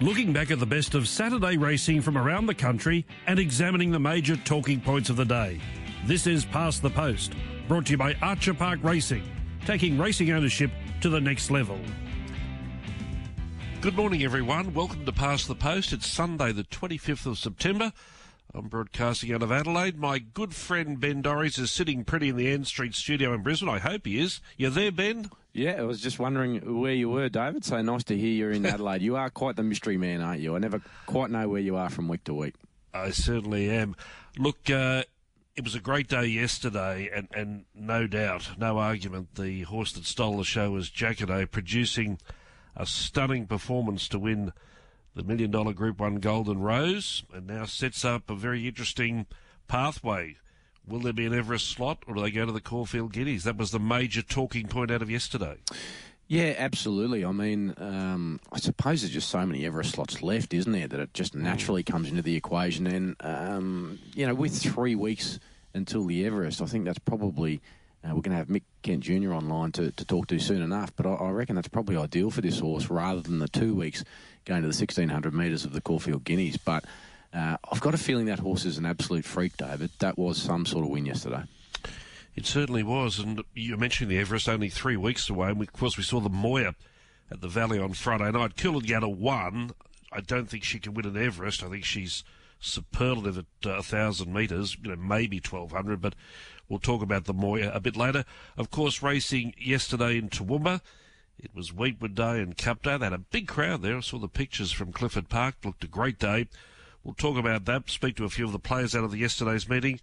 looking back at the best of Saturday racing from around the country and examining the major talking points of the day. This is Past the Post, brought to you by Archer Park Racing, taking racing ownership to the next level. Good morning, everyone. Welcome to Past the Post. It's Sunday, the 25th of September. I'm broadcasting out of Adelaide. My good friend Ben Dorries is sitting pretty in the Ann Street studio in Brisbane. I hope he is. You there, Ben? Yeah, I was just wondering where you were, David. So nice to hear you're in Adelaide. you are quite the mystery man, aren't you? I never quite know where you are from week to week. I certainly am. Look, uh, it was a great day yesterday, and, and no doubt, no argument, the horse that stole the show was Jacquinot, producing a stunning performance to win the million dollar Group 1 Golden Rose, and now sets up a very interesting pathway. Will there be an Everest slot, or do they go to the Caulfield Guineas? That was the major talking point out of yesterday. Yeah, absolutely. I mean, um, I suppose there's just so many Everest slots left, isn't there, that it just mm. naturally comes into the equation. And, um, you know, with three weeks until the Everest, I think that's probably uh, we're going to have Mick Kent Jr. online to, to talk to soon enough, but I, I, reckon that's probably ideal for this horse rather than the two weeks going to the 1600 metres of the Caulfield Guineas. But uh, I've got a feeling that horse is an absolute freak, David. That was some sort of win yesterday. It certainly was. And you mentioned the Everest only three weeks away. And we, of course, we saw the Moir at the Valley on Friday night. Coolangatta won. I don't think she can win an Everest. I think she's superlative at uh, 1,000 metres, you know, maybe 1,200, but we'll talk about the Moir a bit later. Of course, racing yesterday in Toowoomba. It was Weetwood Day and Cup Day. They had a big crowd there. I saw the pictures from Clifford Park. Looked a great day. We'll talk about that, speak to a few of the players out of the yesterday's meeting,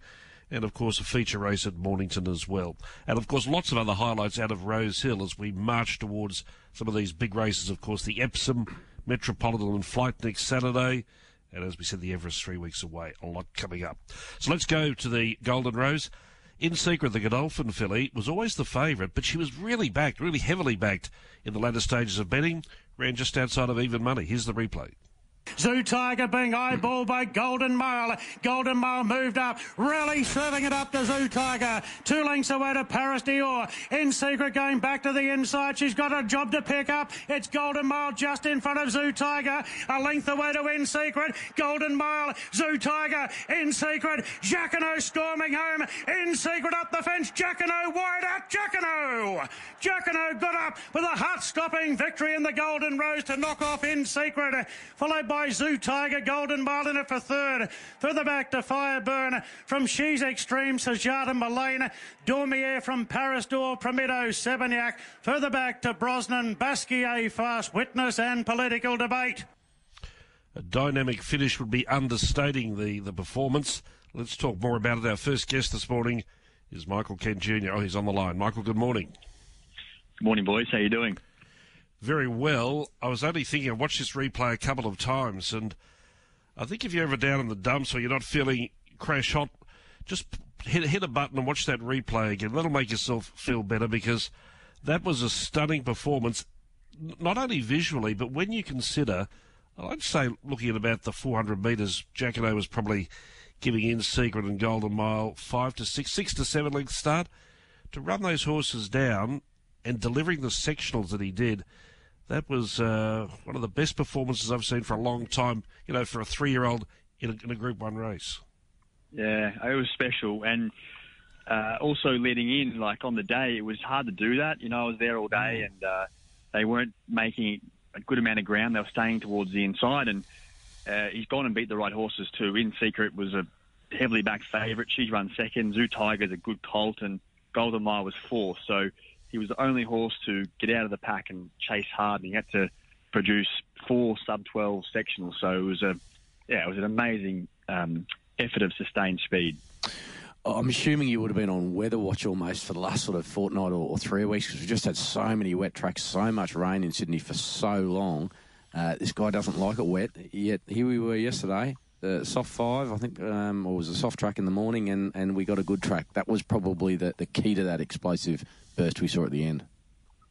and of course a feature race at Mornington as well. And of course lots of other highlights out of Rose Hill as we march towards some of these big races. Of course the Epsom Metropolitan and Flight next Saturday. And as we said, the Everest three weeks away. A lot coming up. So let's go to the Golden Rose. In Secret, the Godolphin filly was always the favourite, but she was really backed, really heavily backed in the latter stages of betting. Ran just outside of even money. Here's the replay. Zoo Tiger being eyeballed by Golden Mile. Golden Mile moved up, really serving it up to Zoo Tiger. Two lengths away to Paris Dior. In secret, going back to the inside. She's got a job to pick up. It's Golden Mile just in front of Zoo Tiger. A length away to In Secret. Golden Mile, Zoo Tiger, In Secret. Jacquinot storming home. In Secret up the fence. Jacquinot wide out. Jacquinot. Jacquinot got up with a heart-stopping victory in the Golden Rose to knock off In Secret. Followed by by Zoo Tiger, Golden Mile in it for third. Further back to Fireburn from She's Extreme, Sajata Mullane, Dormier from Paris Dior, Promido, Sevignac. Further back to Brosnan, Basquiat, Fast Witness and Political Debate. A dynamic finish would be understating the, the performance. Let's talk more about it. Our first guest this morning is Michael Kent Jr. Oh, he's on the line. Michael, good morning. Good morning, boys. How are you doing? Very well. I was only thinking, I watched this replay a couple of times, and I think if you're ever down in the dumps or you're not feeling crash hot, just hit, hit a button and watch that replay again. That'll make yourself feel better because that was a stunning performance, not only visually, but when you consider, I'd say looking at about the 400 metres, Jacquinot was probably giving in Secret and Golden Mile five to six, six to seven length start. To run those horses down and delivering the sectionals that he did, that was uh, one of the best performances I've seen for a long time. You know, for a three-year-old in a, in a Group One race. Yeah, it was special, and uh, also leading in, like on the day, it was hard to do that. You know, I was there all day, mm. and uh, they weren't making a good amount of ground. They were staying towards the inside, and uh, he's gone and beat the right horses too. In Secret was a heavily backed favourite. She's run second. Zoo Tiger's a good colt, and Golden Mile was fourth. So he was the only horse to get out of the pack and chase hard, and he had to produce four sub 12 sectionals. So it was a, yeah, it was an amazing um, effort of sustained speed. I'm assuming you would have been on weather watch almost for the last sort of fortnight or, or three weeks because we've just had so many wet tracks, so much rain in Sydney for so long. Uh, this guy doesn't like it wet. Yet here we were yesterday, uh, soft five, I think, um, or was a soft track in the morning, and, and we got a good track. That was probably the, the key to that explosive burst we saw at the end.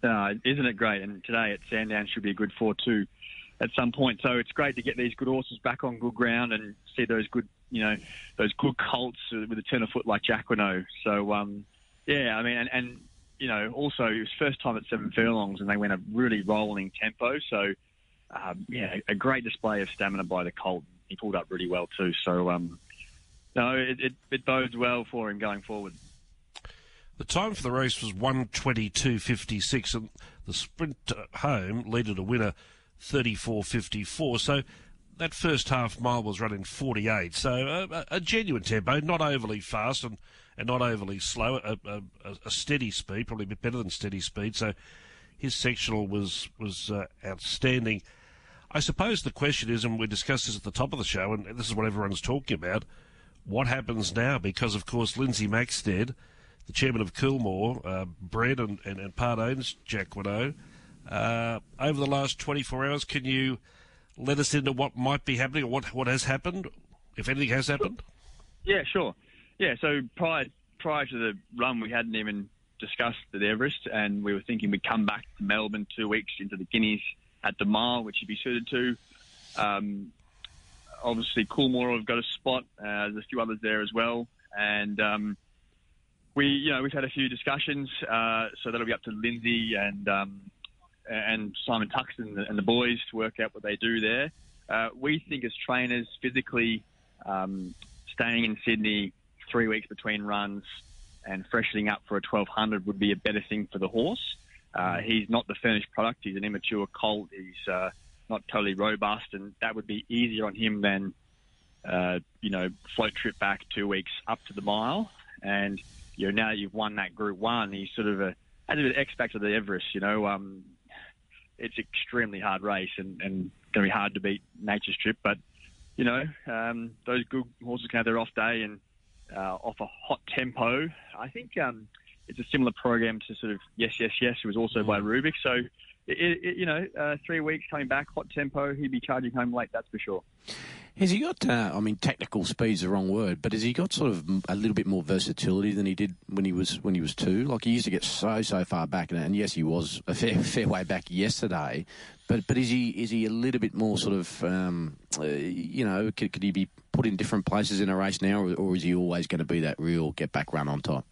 Uh, isn't it great? And today at Sandown should be a good 4 2 at some point. So it's great to get these good horses back on good ground and see those good, you know, those good colts with a tenor foot like Jacquinot. So, um, yeah, I mean, and, and, you know, also it was first time at seven furlongs and they went a really rolling tempo. So um, yeah, a great display of stamina by the colt. He pulled up really well too. So, um, no, it, it, it bodes well for him going forward. The time for the race was 122.56, and the sprint home leaded a winner 34.54. So that first half mile was running 48. So a, a genuine tempo, not overly fast and, and not overly slow, a, a, a, steady speed, probably a bit better than steady speed. So his sectional was was uh, outstanding. I suppose the question is, and we discussed this at the top of the show, and this is what everyone's talking about. What happens now? Because of course, Lindsay Maxsted, the chairman of Coolmore, uh, and, and, and part owns Jacquinot. Uh, over the last 24 hours, can you let us into what might be happening or what what has happened, if anything has happened? Yeah, sure. Yeah, so prior prior to the run, we hadn't even discussed the Everest, and we were thinking we'd come back to Melbourne two weeks into the Guineas at the mile, which he'd be suited to. Um, obviously, Coolmore have got a spot. Uh, there's a few others there as well, and um, we, you know, we've had a few discussions. Uh, so that'll be up to Lindsay and um, and Simon Tuxton and the boys to work out what they do there. Uh, we think as trainers, physically um, staying in Sydney three weeks between runs and freshening up for a 1200 would be a better thing for the horse. Uh, he's not the finished product. He's an immature colt. He's uh, not totally robust, and that would be easier on him than, uh, you know, float trip back two weeks up to the mile. And you know, now that you've won that Group One, he's sort of a has a bit of X factor to the Everest. You know, um, it's extremely hard race and, and going to be hard to beat Nature Strip. But you know, um, those good horses can have their off day and uh, off a hot tempo. I think um, it's a similar program to sort of Yes Yes Yes, It was also by mm. Rubick. So. It, it, you know, uh, three weeks coming back, hot tempo. He'd be charging home late, that's for sure. Has he got? Uh, I mean, technical speed's the wrong word, but has he got sort of a little bit more versatility than he did when he was when he was two? Like he used to get so so far back, and, and yes, he was a fair fair way back yesterday. But but is he is he a little bit more sort of um, uh, you know could, could he be put in different places in a race now, or, or is he always going to be that real get back run on top?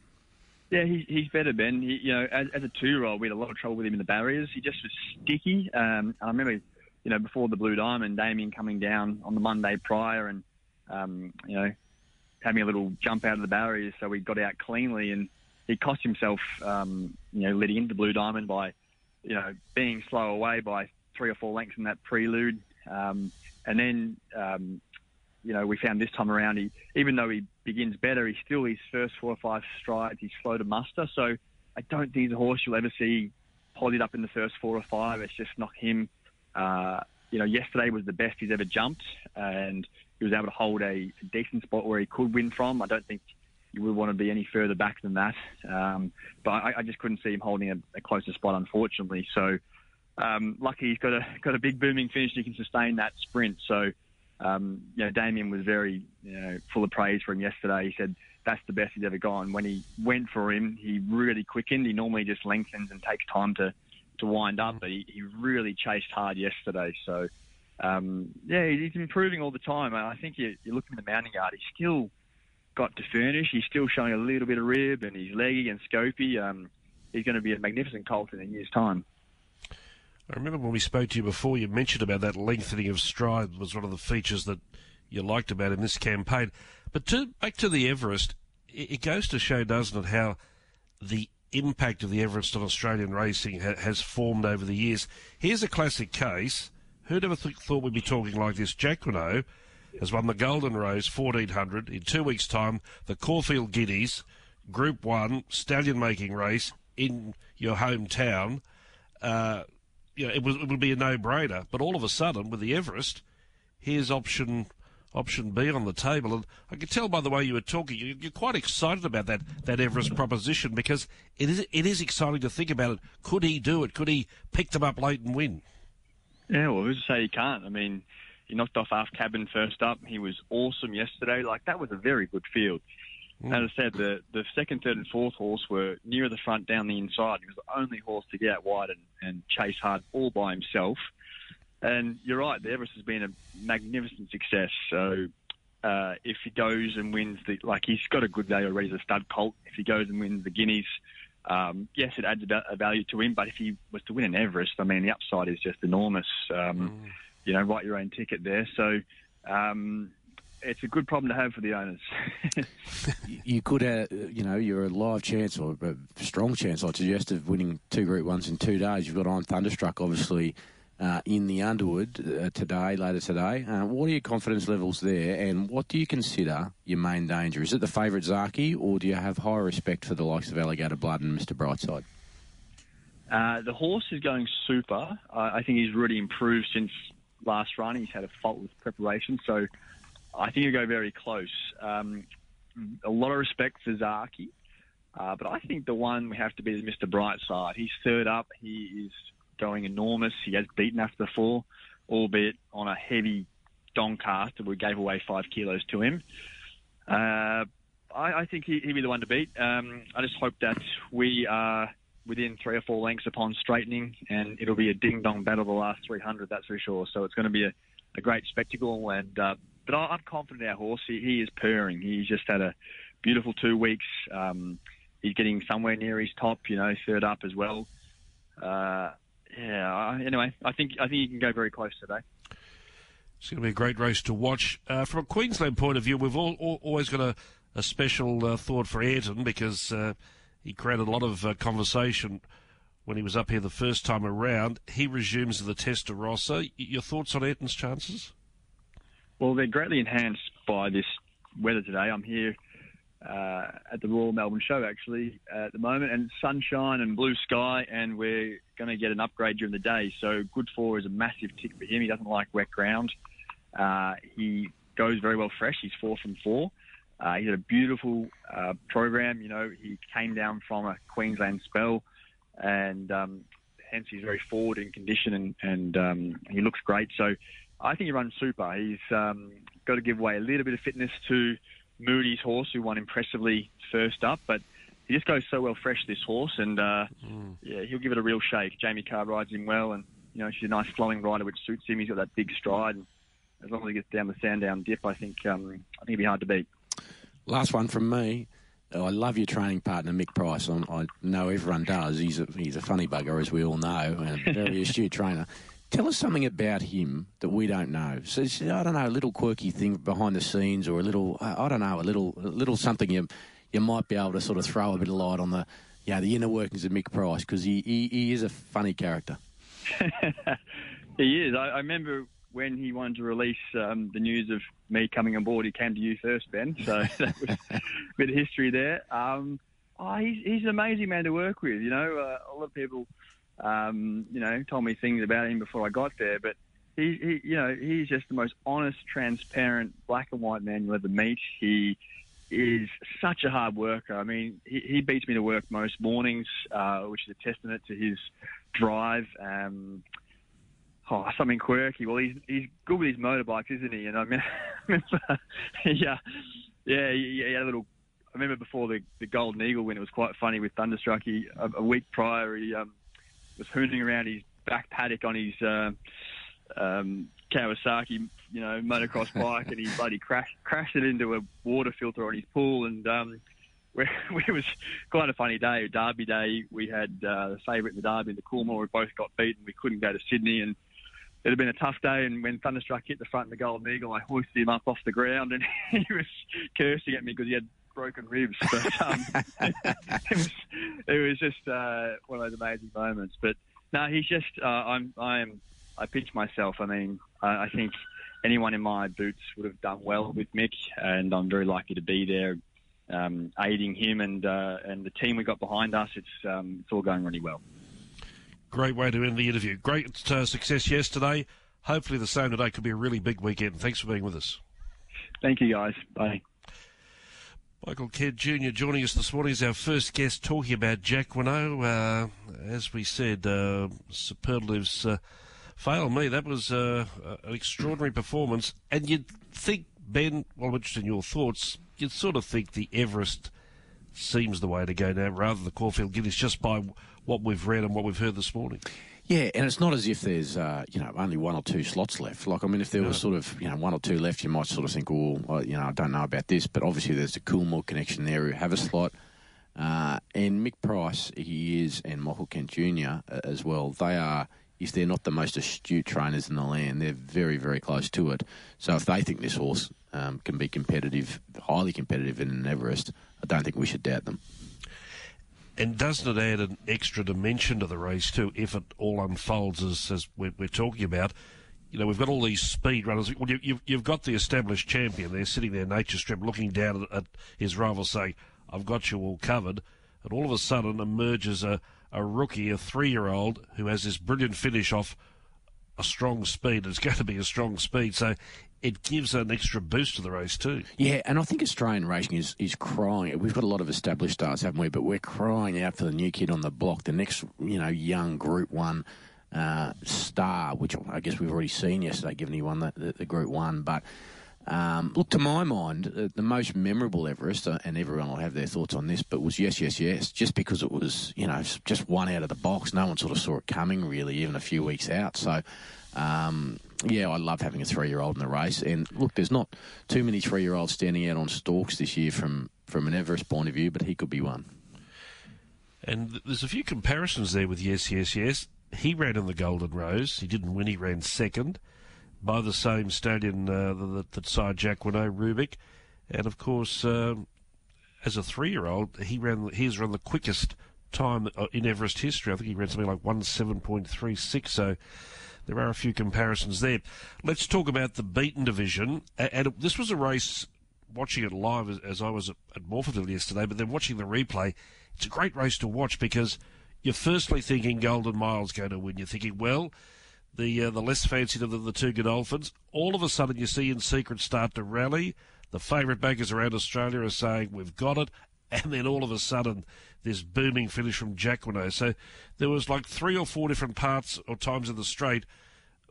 Yeah, he, he's better, Ben. He, you know, as, as a two-year-old, we had a lot of trouble with him in the barriers. He just was sticky. Um, I remember you know, before the Blue Diamond, Damien coming down on the Monday prior and, um, you know, having a little jump out of the barriers so he got out cleanly and he cost himself, um, you know, leading into the Blue Diamond by, you know, being slow away by three or four lengths in that prelude. Um, and then, um, you know, we found this time around, he, even though he begins better, he still his first four or five strides, he's slow to muster. So I don't think a horse you'll ever see potted up in the first four or five. It's just not him. Uh, you know, yesterday was the best he's ever jumped, and he was able to hold a, a decent spot where he could win from. I don't think you would want to be any further back than that. Um, but I, I, just couldn't see him holding a, a closer spot, unfortunately. So um, lucky he's got a got a big booming finish. He can sustain that sprint. So um, you know, Damien was very you know full of praise for him yesterday. He said that's the best he's ever gone. When he went for him, he really quickened. He normally just lengthens and takes time to to wind up, but he, he really chased hard yesterday. So, um, yeah, he's improving all the time. I think you, you look in the mounting yard, he's still got to furnish. He's still showing a little bit of rib, and he's leggy and scopy. Um, he's going to be a magnificent colt in a year's time. I remember when we spoke to you before, you mentioned about that lengthening of stride was one of the features that you liked about in this campaign. But to, back to the Everest, it goes to show, doesn't it, how the impact of the Everest on Australian racing ha- has formed over the years. Here's a classic case. Who'd ever th- thought we'd be talking like this? Jack Jacquinot has won the Golden Rose 1400 in two weeks' time. The Caulfield Guineas, Group One stallion making race in your hometown. Uh, you know, it, was, it would be a no-brainer. But all of a sudden, with the Everest, here's option option B on the table. And I can tell by the way you were talking, you're quite excited about that, that Everest proposition because it is, it is exciting to think about it. Could he do it? Could he pick them up late and win? Yeah, well, who's to say he can't? I mean, he knocked off half cabin first up. He was awesome yesterday. Like, that was a very good field. Mm. As I said, the, the second, third, and fourth horse were nearer the front down the inside. He was the only horse to get out wide and, and chase hard all by himself. And you're right, the Everest has been a magnificent success. So uh, if he goes and wins the, like he's got a good day already as a stud colt. If he goes and wins the Guineas, um, yes, it adds a value to him. But if he was to win an Everest, I mean, the upside is just enormous. Um, mm. You know, write your own ticket there. So um, it's a good problem to have for the owners. you could, uh, you know, you're a live chance or a strong chance, I'd suggest, of winning two Group Ones in two days. You've got I'm Thunderstruck, obviously, uh, in the Underwood uh, today, later today. Uh, what are your confidence levels there, and what do you consider your main danger? Is it the favourite Zaaki, or do you have high respect for the likes of Alligator Blood and Mr. Brightside? Uh, the horse is going super. I think he's really improved since last run. He's had a fault with preparation, so I think he'll go very close. Um, a lot of respect for Zaaki, uh, but I think the one we have to beat is Mr. Brightside. He's third up. He is going enormous. He has beaten us before, albeit on a heavy Doncaster. We gave away five kilos to him. Uh, I, I, think he, will be the one to beat. Um, I just hope that we are within three or four lengths upon straightening, and it'll be a ding dong battle the last 300, that's for sure. So it's going to be a, a great spectacle, and uh, but I, am confident our horse. He, he, is purring. He's just had a beautiful two weeks. Um, he's getting somewhere near his top. You know, third up as well. Uh, yeah. Anyway, I think I think he can go very close today. It's going to be a great race to watch. Uh, from a Queensland point of view, we've all, all, always got a, a special uh, thought for Ayrton because uh, he created a lot of uh, conversation when he was up here the first time around. He resumes the Testarossa. Your thoughts on Ayrton's chances? Well, they're greatly enhanced by this weather today. I'm here uh, at the Royal Melbourne Show actually at the moment, and sunshine and blue sky, and we're going to get an upgrade during the day. So good four is a massive tick for him. He doesn't like wet ground. Uh, he goes very well fresh. He's four from four. Uh, he had a beautiful uh, program. You know, he came down from a Queensland spell, and um, hence he's very forward in condition, and, and um, he looks great. So I think he runs super. He's um, got to give away a little bit of fitness to Moody's horse, who won impressively first up, but he just goes so well fresh, this horse, and uh, mm. yeah, he'll give it a real shake. Jamie Kah rides him well, and you know she's a nice flowing rider which suits him. He's got that big stride, and as long as he gets down the Sandown dip, I think um, I think he'll be hard to beat. Last one from me. I love your training partner, Mick Price. I know everyone does. He's a, he's a funny bugger, as we all know, and a very astute trainer. Tell us something about him that we don't know. So I don't know, a little quirky thing behind the scenes, or a little I don't know, a little a little something you you might be able to sort of throw a bit of light on the yeah the inner workings of Mick Price because he, he, he is a funny character. he is. I, I, remember when he wanted to release um, the news of me coming on board, he came to you first, Ben. So that was a bit of history there. Um, oh, he's, he's an amazing man to work with. You know, uh, a lot of people um, you know, told me things about him before I got there. But he, he, you know, he's just the most honest, transparent, black and white man you'll ever meet. He is such a hard worker. I mean, he, he beats me to work most mornings, uh, which is a testament to his drive. Um, oh, something quirky. Well, he's he's good with his motorbikes, isn't he? And I remember, yeah, yeah, he, had a little. I remember before the the Golden Eagle win, it was quite funny with Thunderstruck. He a, a week prior, he um, was hooning around his back paddock on his uh, um, Kawasaki, you know, motocross bike, and he bloody crashed crashed it into a water filter on his pool, and um, it was quite a funny day. Derby day, we had uh, the favourite in the Derby, the Coolmore. We both got beaten. We couldn't go to Sydney, and it had been a tough day. And when Thunderstruck hit the front of the Golden Eagle, I hoisted him up off the ground, and he was cursing at me because he had broken ribs. But um, it was it was just uh, one of those amazing moments. But no, he's just uh, I'm I'm I pitch myself. I mean, I, I think anyone in my boots would have done well with Mick, and I'm very lucky to be there. Um, aiding him and uh, and the team we got behind us, it's um, it's all going really well. Great way to end the interview. Great uh, success yesterday. Hopefully, the same today could be a really big weekend. Thanks for being with us. Thank you, guys. Bye. Michael Kent Jr. joining us this morning is our first guest talking about Jacquinot. Uh, as we said, uh, superlatives uh, fail me. That was uh, an extraordinary performance. And you'd think, Ben, well, I'm interested in your thoughts, you'd sort of think the Everest seems the way to go now rather than the Caulfield Guineas just by what we've read and what we've heard this morning. Yeah, and it's not as if there's uh, you know only one or two slots left. Like I mean, if there was sort of you know one or two left, you might sort of think, well, you know, I don't know about this, but obviously there's the Coolmore connection there who have a slot. Uh, and Mick Price, he is, and Michael Kent Jr. Uh, as well. They are, if they're not the most astute trainers in the land, they're very, very close to it. So if they think this horse um, can be competitive, highly competitive in an Everest, I don't think we should doubt them. And doesn't it add an extra dimension to the race too if it all unfolds as, as we're, we're talking about? You know, we've got all these speed runners. Well, you, you've, you've got the established champion there sitting there, Nature Strip, looking down at, at his rival saying, I've got you all covered. And all of a sudden emerges a, a rookie, a three year old, who has this brilliant finish off a strong speed. It's going to be a strong speed. So it gives an extra boost to the race too. Yeah, and I think Australian racing is, is crying. We've got a lot of established stars, haven't we? But we're crying out for the new kid on the block, the next, you know, young Group One uh, star, which I guess we've already seen yesterday, given he won the, the, the Group One. But um, look, to my mind, uh, the most memorable Everest, uh, and everyone will have their thoughts on this, but was yes, yes, yes, just because it was, you know, just one out of the box. No one sort of saw it coming, really, even a few weeks out. So, um, yeah, I love having a three-year-old in the race. And look, there's not too many three-year-olds standing out on stalks this year from from an Everest point of view, but he could be one. And there's a few comparisons there with yes, yes, yes. He ran in the Golden Rose. He didn't win. He ran second by the same stallion uh, that, that side Jacquinot Rubick, and of course, um, as a three-year-old, he ran. He's run the quickest time uh, in Everest history. I think he ran something like one seven point three six. So there are a few comparisons there. Let's talk about the beaten division. And this was a race, watching it live as, I was at, Morphettville yesterday, but then watching the replay, it's a great race to watch because you're firstly thinking Golden Mile's going to win. You're thinking, well, the uh, the less fancied of the, the two Godolphins. All of a sudden, you see in secret start to rally. The favourite bankers around Australia are saying, we've got it. And then all of a sudden, this booming finish from Jacquinot. So there was like three or four different parts or times in the straight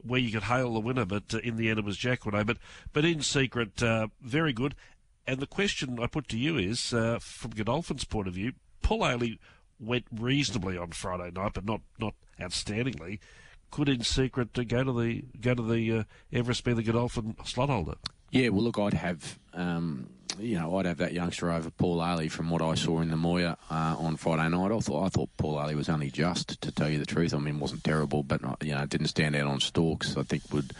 where you could hail the winner, but uh, in the end it was Jacquinot. But but in secret, uh, very good. And the question I put to you is, uh, from Godolphin's point of view, Paul Ailey went reasonably on Friday night, but not not outstandingly. Could in secret uh, go to the go to the uh, Everest be the Godolphin slot holder? Yeah, well, look, I'd have um, you know, I'd have that youngster over Paul Ailey from what I saw in the Moir uh, on Friday night. I thought I thought Paul Ailey was only just, to tell you the truth. I mean, wasn't terrible, but uh, you know, didn't stand out on stalks. I think would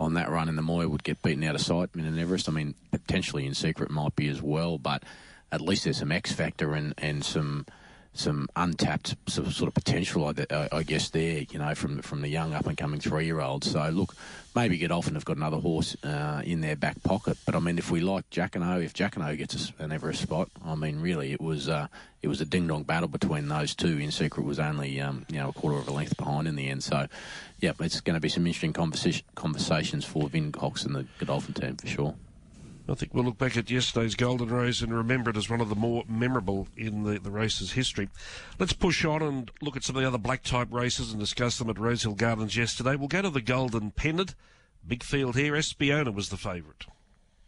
on that run in the Moir would get beaten out of sight in an Everest. I mean, potentially in secret might be as well, but at least there's some X factor and and some some untapped sort of, potential, I, guess, there, you know, from from the young up and coming three year olds. So, look, maybe Godolphin have got another horse uh, in their back pocket. But I mean, if we like Jacquinot, if Jacquinot gets an Everest spot, I mean, really, it was uh, it was a ding dong battle between those two. In secret was only um, you know a quarter of a length behind in the end. So, yeah, it's going to be some interesting conversation, conversations for Vin Cox and the Godolphin team for sure. I think we'll look back at yesterday's Golden Rose and remember it as one of the more memorable in the, the race's history. Let's push on and look at some of the other black type races and discuss them at Rosehill Gardens yesterday. We'll go to the Golden Pendant. Big field here. Espiona was the favourite.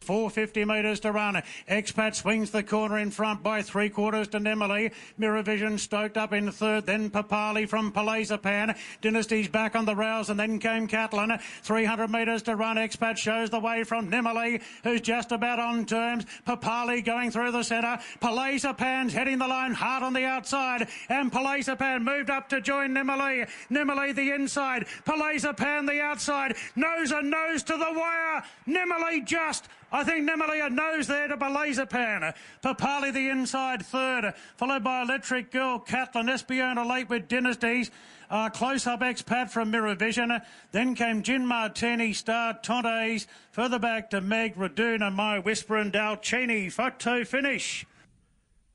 450 metres to run. Expat swings the corner in front by three quarters to Nimalee. Mirror Vision stoked up in third. Then Papali from Palazapan. Dynasty's back on the rails and then came Catlin. 300 metres to run. Expat shows the way from Nimalee, who's just about on terms. Papali going through the centre. Palazapan's heading the line hard on the outside. And Palazapan moved up to join Nimalee. Nimalee the inside. Palazapan the outside. Nose and nose to the wire. Nimalee just I think Nemalia knows there to Palazapan. Papali the inside third, followed by Electric Girl, Catlin, Espiona late with Dynasties. Uh, close-up expat from Mirror Vision. Then came Gin Martini, Star Tontes. Further back to Meg, Raduna, My Whisper and Dalcini. Photo finish.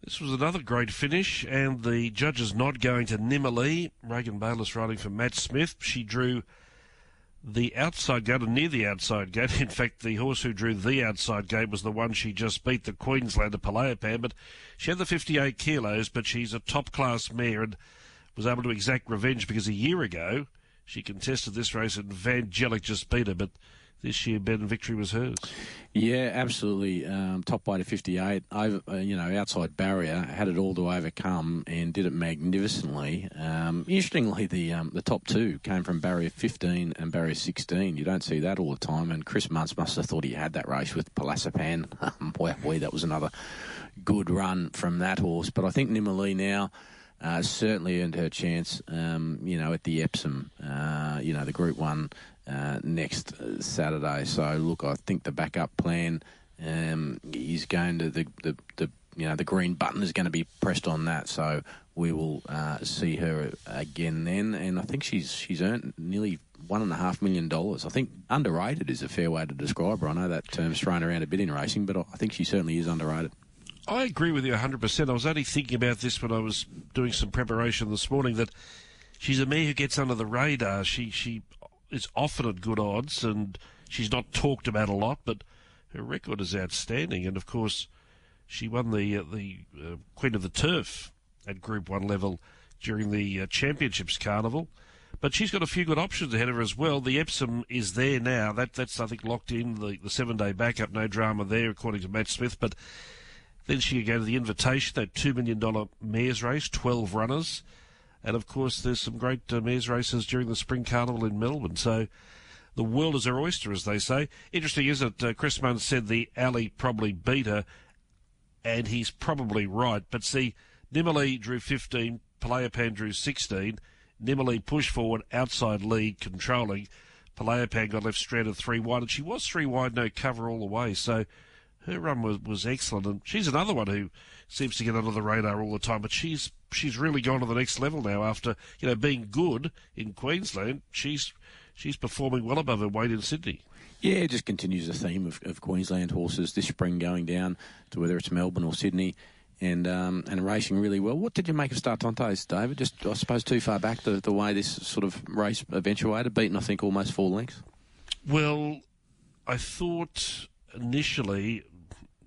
This was another great finish, and the judges not going to Nimalee. Regan Bayliss riding for Matt Smith. She drew the outside gate, and near the outside gate. In fact, the horse who drew the outside gate was the one she just beat, the Queenslander Palazapan. But she had the 58 kilos, but she's a top class mare and was able to exact revenge because a year ago she contested this race and Vangelic just beat her. But this year, Ben victory was hers. Yeah, absolutely. Um, top weight of 58, over, uh, you know, outside barrier, had it all to overcome and did it magnificently. Um, interestingly, the um, the top two came from barrier 15 and barrier 16. You don't see that all the time. And Chris Munce must have thought he had that race with Palazapan. boy, boy, that was another good run from that horse. But I think Nimalee now. Uh, certainly earned her chance, um, you know, at the Epsom, uh, you know, the Group One uh, next Saturday. So look, I think the backup plan um, is going to the, the, the you know the green button is going to be pressed on that. So we will uh, see her again then, and I think she's she's earned nearly one and a half million dollars. I think underrated is a fair way to describe her. I know that term's thrown around a bit in racing, but I think she certainly is underrated. I agree with you 100%. I was only thinking about this when I was doing some preparation this morning that she's a mare who gets under the radar. She she is often at good odds and she's not talked about a lot, but her record is outstanding. And of course, she won the uh, the uh, Queen of the Turf at Group One level during the uh, Championships Carnival. But she's got a few good options ahead of her as well. The Epsom is there now. That that's I think locked in. The the seven day backup, no drama there, according to Matt Smith. But then she could go to the invitation, that two million dollar mares race, twelve runners, and of course there's some great uh, mares races during the spring carnival in Melbourne. So the world is her oyster, as they say. Interesting is that uh, Chris Munce said the alley probably beat her, and he's probably right. But see, Nimalee drew 15, Pan drew 16. Nimalee pushed forward, outside lead, controlling. Pan got left stranded three wide, and she was three wide, no cover all the way. So her run was, was excellent, and she's another one who seems to get under the radar all the time. But she's she's really gone to the next level now after you know being good in Queensland. She's she's performing well above her weight in Sydney. Yeah, it just continues the theme of, of Queensland horses this spring going down to whether it's Melbourne or Sydney and um, and racing really well. What did you make of Startontes, David? Just I suppose too far back the, the way this sort of race eventuated, beaten I think almost four lengths. Well, I thought initially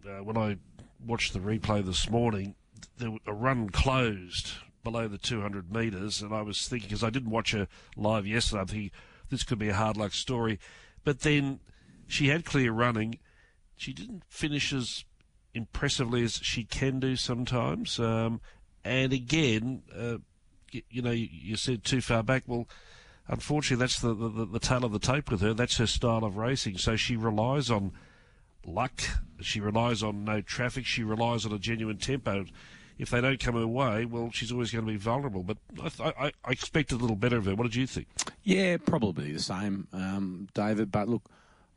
uh, when I watched the replay this morning, the a run closed below the 200 metres, and I was thinking because I didn't watch her live yesterday, I'm thinking this could be a hard luck story. But then she had clear running. She didn't finish as impressively as she can do sometimes. Um, and again, uh, you, you, know, you, you, said too far back. Well, unfortunately, that's the, the, the tail of the tape with her. That's her style of racing. So she relies on luck. She relies on no traffic. She relies on a genuine tempo if they don't come her way, well, she's always going to be vulnerable. But I, I, I a little better of her. What did you think? Yeah, probably the same, um, David. But look,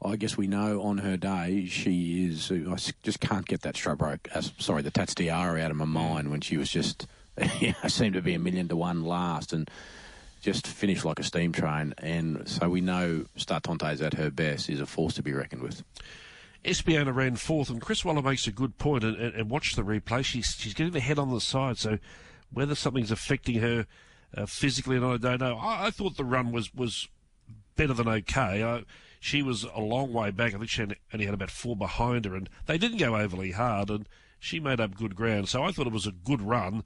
I guess we know on her day she is. I just can't get that Stradbroke. Uh, sorry, the Tats Tiara out of my mind when she was just you seemed to be a million to one last and just finished like a steam train. And so we know Startontes at her best is a force to be reckoned with. Espiona ran fourth, and Chris Waller makes a good point. And, and, and watch the replay; she's she's getting the head on the side. So whether something's affecting her uh, physically, and I don't know. I, I, thought the run was was better than okay. I, she was a long way back. I think she only had about four behind her, and they didn't go overly hard, and she made up good ground. So I thought it was a good run.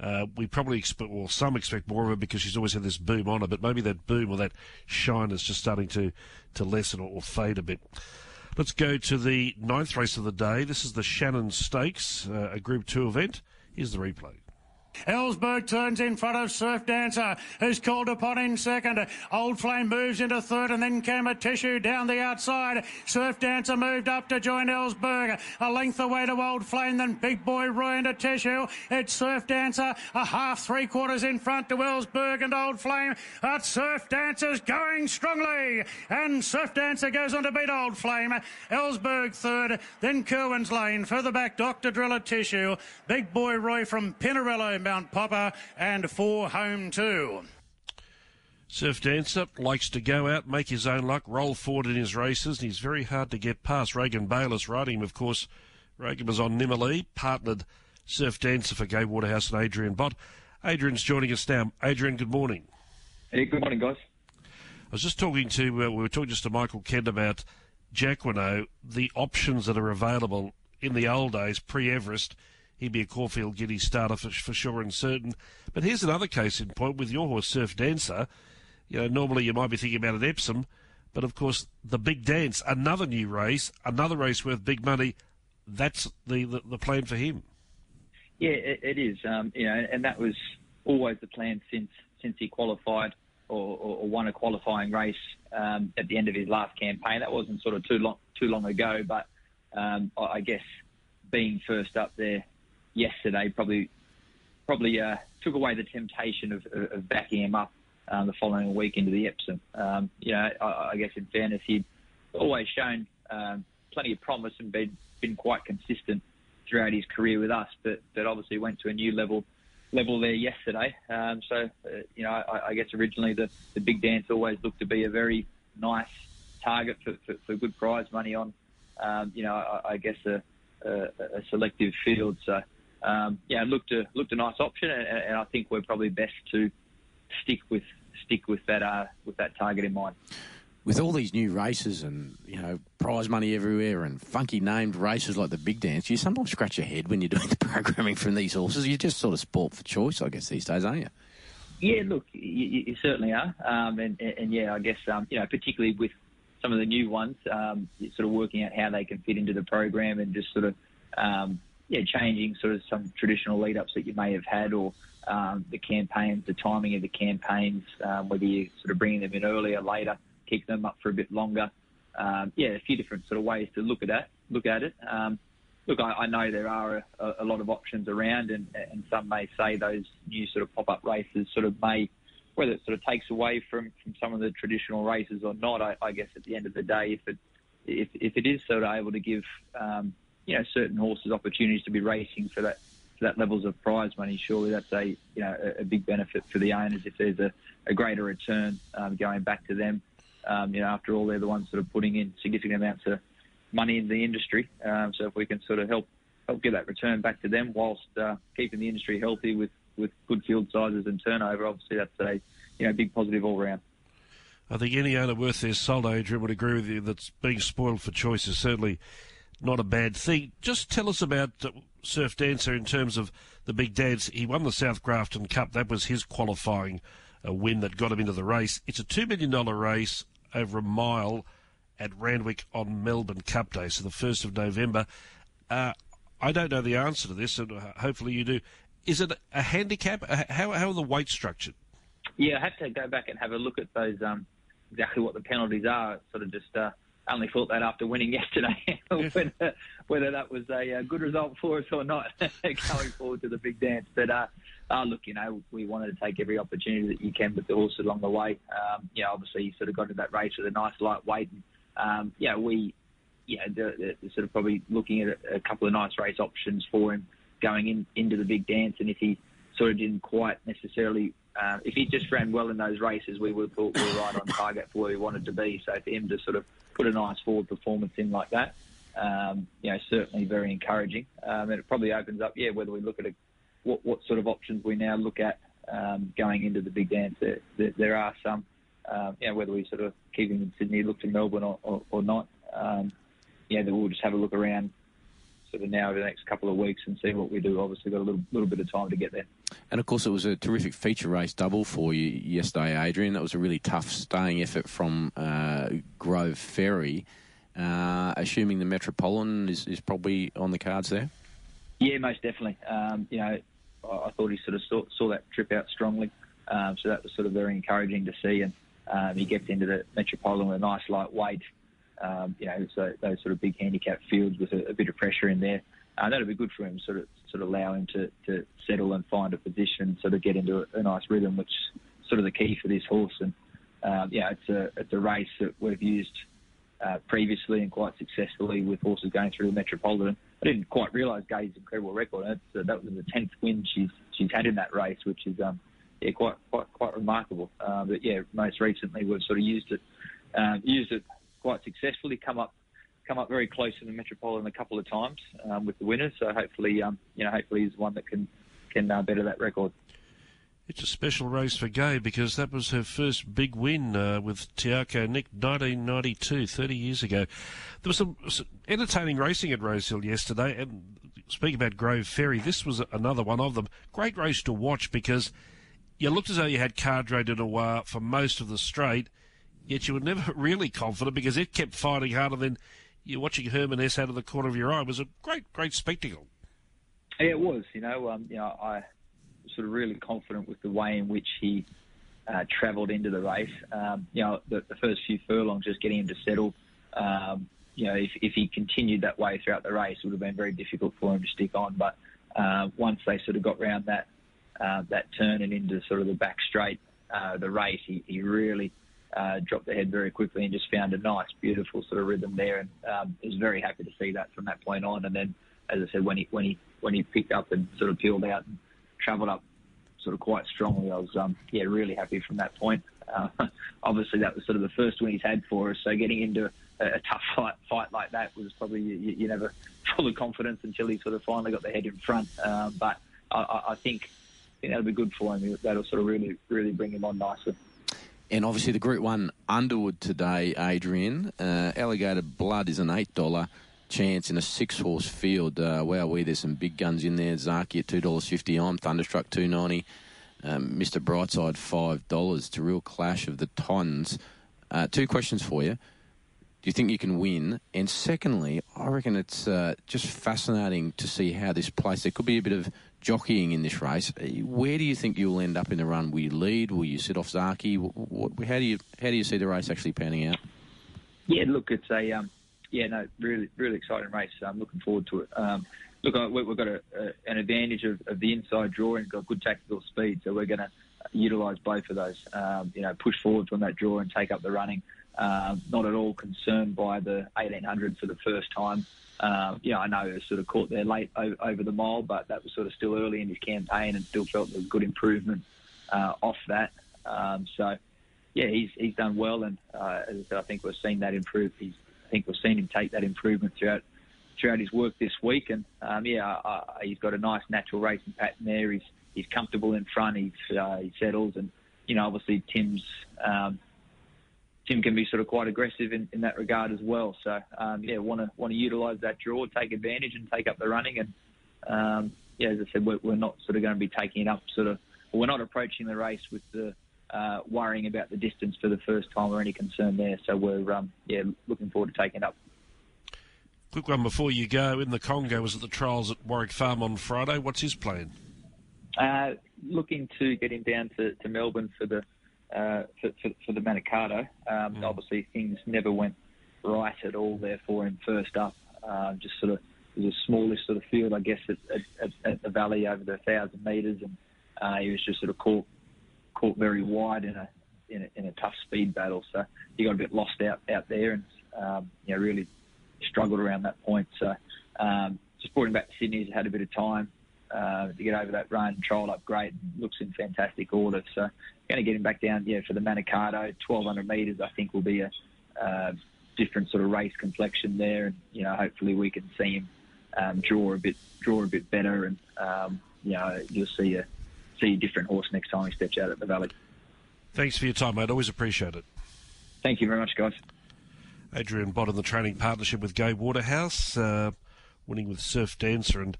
Uh, we probably expect, or some expect more of her because she's always had this boom on her, but maybe that boom or that shine is just starting to, to lessen or, or fade a bit. Let's go to the ninth race of the day. This is the Shannon Stakes, uh, a Group 2 event. Here's the replay. Ellsberg turns in front of Surf Dancer, who's called upon in second. Old Flame moves into third, and then came a tissue down the outside. Surf Dancer moved up to join Ellsberg. A length away to Old Flame, then Big Boy Roy into tissue. It's Surf Dancer, a half three quarters in front to Ellsberg and Old Flame. But Surf Dancer's going strongly, and Surf Dancer goes on to beat Old Flame. Ellsberg third, then Kerwin's Lane. Further back, Dr. Driller Tissue. Big Boy Roy from Pinarello Mount Popper and four home two. Surf Dancer likes to go out, make his own luck, roll forward in his races, and he's very hard to get past. Regan Bayliss riding him, of course. Regan was on Nimalee, partnered Surf Dancer for Gai Waterhouse and Adrian Bott. Adrian's joining us now. Adrian, good morning. Hey, good morning, guys. I was just talking to, uh, we were talking just to Michael Kent about Jacquinot, the options that are available in the old days, pre Everest he'd be a Caulfield Guinea starter for, for sure and certain. But here's another case in point with your horse, Surf Dancer. You know, normally you might be thinking about an Epsom, but of course the big dance, another new race, another race worth big money. That's the, the, the plan for him. Yeah, it, it is. Um, you know, and that was always the plan since since he qualified or, or, or won a qualifying race um, at the end of his last campaign. That wasn't sort of too long too long ago, but um, I guess being first up there yesterday probably probably uh, took away the temptation of, of backing him up um, the following week into the Epsom. Um, you know, I, I, guess in fairness, he'd always shown um, plenty of promise and been been quite consistent throughout his career with us, but but obviously went to a new level level there yesterday. Um, so uh, you know, I, I, guess originally the, the big dance always looked to be a very nice target for, for, for good prize money on. Um, you know, I, I guess a, a, a, selective field. So um, yeah, it looked a looked a nice option, and, and, I think we're probably best to stick with stick with that uh, with that target in mind with all these new races and you know prize money everywhere and funky named races like the big dance, you sometimes scratch your head when you're doing the programming from these horses. You're just sort of sport for choice, I guess, these days, aren't you? Yeah, look, you, you certainly are, um, and, and, yeah, I guess um, you know particularly with some of the new ones, um, sort of working out how they can fit into the program and just sort of um, yeah changing sort of some traditional lead ups that you may have had or um, the campaigns, the timing of the campaigns, um, whether you sort of bringing them in earlier, later keep them up for a bit longer. Um, yeah, a few different sort of ways to look at that. Look at it. Um, look, I, I, know there are a, a, lot of options around, and, and some may say those new sort of pop-up races sort of may, whether it sort of takes away from, from some of the traditional races or not. I, I guess at the end of the day, if it if, if it is sort of able to give um, you know certain horses opportunities to be racing for that for that levels of prize money, surely that's a you know a, a big benefit for the owners if there's a, a greater return um, going back to them. Um, you know, after all, they're the ones that are putting in significant amounts of money in the industry. Um, so if we can sort of help help get that return back to them whilst uh, keeping the industry healthy with, with good field sizes and turnover, obviously that's a you know big positive all round. I think any owner worth their salt, Adrian, would agree with you that being spoiled for choice is certainly not a bad thing. Just tell us about uh, Surf Dancer in terms of the big dance. He won the South Grafton Cup. That was his qualifying uh, win that got him into the race. It's a $2 million race over a mile at Randwick on Melbourne Cup Day, so the 1st of November. Uh, I don't know the answer to this, and hopefully you do. Is it a handicap? Uh, how, how are the weights structured? Yeah, I have to go back and have a look at those um, exactly what the penalties are. Sort of just uh, only thought that after winning yesterday, whether, whether, that was a, a, good result for us or not going forward to the big dance. But uh, uh, look, you know, we wanted to take every opportunity that you can with the horse along the way. Um, you know, obviously, you sort of got to that race with a nice lightweight. And, um, yeah, we, yeah, they're, they're sort of probably looking at a, a couple of nice race options for him going in into the big dance. And if he sort of didn't quite necessarily, uh, if he just ran well in those races, we would thought we were right on target for where we wanted to be. So for him to sort of put a nice forward performance in like that, um, you know, certainly very encouraging. Um, and it probably opens up, yeah, whether we look at a what, what sort of options we now look at um, going into the big dance. There, there, there are some, um, you know, whether we sort of keep him in Sydney, look to Melbourne or, or, or not. Um, yeah, then we'll just have a look around sort of now over the next couple of weeks and see what we do. Obviously, got a little little bit of time to get there. And of course, it was a terrific feature race double for you yesterday, Adrian. That was a really tough staying effort from uh, Grove Ferry. Uh, assuming the Metropolitan is, is probably on the cards there. Yeah, most definitely. Um, you know, I thought he sort of saw, saw that trip out strongly. Um, so that was sort of very encouraging to see. And um, he gets into the Metropolitan with a nice light weight. Um, you know, so those sort of big handicap fields with a, a bit of pressure in there. Uh, that'll be good for him, sort of sort of allow him to, to settle and find a position, sort of get into a, a nice rhythm, which is sort of the key for this horse. And um, yeah, it's a it's a race that we've used uh, previously and quite successfully with horses going through the Metropolitan. I didn't quite realise Gai's incredible record. Uh, that was the tenth win she's she's had in that race, which is um, yeah quite quite quite remarkable. Uh, but yeah, most recently we've sort of used it um, used it quite successfully. Come up come up very close in the Metropolitan a couple of times um, with the winners. So hopefully um, you know hopefully he's one that can can uh, better that record. It's a special race for Gai because that was her first big win uh, with Te Akau Nick 1992, 30 years ago. There was some, some, entertaining racing at Rosehill yesterday, and speaking about Grove Ferry, this was another one of them. Great race to watch because you looked as though you had Cadre de Noir for most of the straight, yet you were never really confident because it kept fighting harder than you're watching Herman S out of the corner of your eye. Was a great, great spectacle. Yeah, it was. You know, um, you know, I was sort of really confident with the way in which he uh, travelled into the race. Um, you know, the, the, first few furlongs, just getting him to settle. Um, you know, if, if he continued that way throughout the race, it would have been very difficult for him to stick on. But uh, once they sort of got round that uh, that turn and into sort of the back straight, uh, the race, he, he really uh, dropped the head very quickly and just found a nice, beautiful sort of rhythm there, and um, was very happy to see that from that point on. And then, as I said, when he when he when he picked up and sort of peeled out and travelled up sort of quite strongly, I was um, yeah really happy from that point. Uh, obviously, that was sort of the first win he's had for us, so getting into a, tough fight, fight like that was probably you, you never full of confidence until he sort of finally got the head in front. Um, but I, I think I think that'll be good for him. That'll sort of really really bring him on nicely. And obviously, the Group 1 Underwood today, Adrian. Uh, Alligator Blood is an $8 chance in a six horse field. Uh, wow, we there's some big guns in there. Zaaki at $2.50. I'm Thunderstruck 290 um, Mr. Brightside $5. It's a real clash of the tons. Uh, two questions for you. Do you think you can win? And secondly, I reckon it's uh, just fascinating to see how this plays. There could be a bit of jockeying in this race. Where do you think you'll end up in the run? Will you lead? Will you sit off Zaaki? How do you how do you see the race actually panning out? Yeah, look, it's a um, yeah, no, really really exciting race. I'm looking forward to it. Um, look, we've got a, a, an advantage of, of, the inside draw and got good tactical speed, so we're going to utilise both of those. Um, you know, push forward from that draw and take up the running. Um, not at all concerned by the 1800 for the first time. Um, yeah, I know he was sort of caught there late over, over, the mile, but that was sort of still early in his campaign and still felt was good improvement uh, off that. Um, so, yeah, he's he's done well, and uh, as I said, I think we've seen that improve. He's, I think we've seen him take that improvement throughout throughout his work this week, and um, yeah, uh, he's got a nice natural racing pattern there. He's he's comfortable in front. He's uh, he settles, and you know, obviously Tim's um, Tim can be sort of quite aggressive in, in that regard as well. So um, yeah, want to want to utilise that draw, take advantage, and take up the running. And um, yeah, as I said, we're, we're, not sort of going to be taking it up. Sort of, we're not approaching the race with the uh, worrying about the distance for the first time or any concern there. So we're um, yeah looking forward to taking it up. Quick one before you go. In the Congo, was at the trials at Warwick Farm on Friday. What's his plan? Uh, looking to get him down to, to Melbourne for the uh, for, for, for, the Manikato. Um, mm. Obviously, things never went right at all there for him first up. Uh, just sort of it was a smallish sort of field, I guess, at, at, at the valley over the thousand metres, and uh, he was just sort of caught caught very wide in a, in a in a tough speed battle. So he got a bit lost out out there, and um, you know really struggled around that point. So um, just brought him back to Sydney. He's had a bit of time uh, to get over that run, trialled up great, looks in fantastic order. So going to get him back down, yeah, for the Manikato, 1200 metres. I think will be a uh, different sort of race complexion there, and you know, hopefully we can see him um, draw a bit, draw a bit better, and um, you know, you'll see a see a different horse next time he steps out at the Valley. Thanks for your time, mate. Always appreciate it. Thank you very much, guys. Adrian Bott in the training partnership with Gai Waterhouse, uh, winning with Surf Dancer and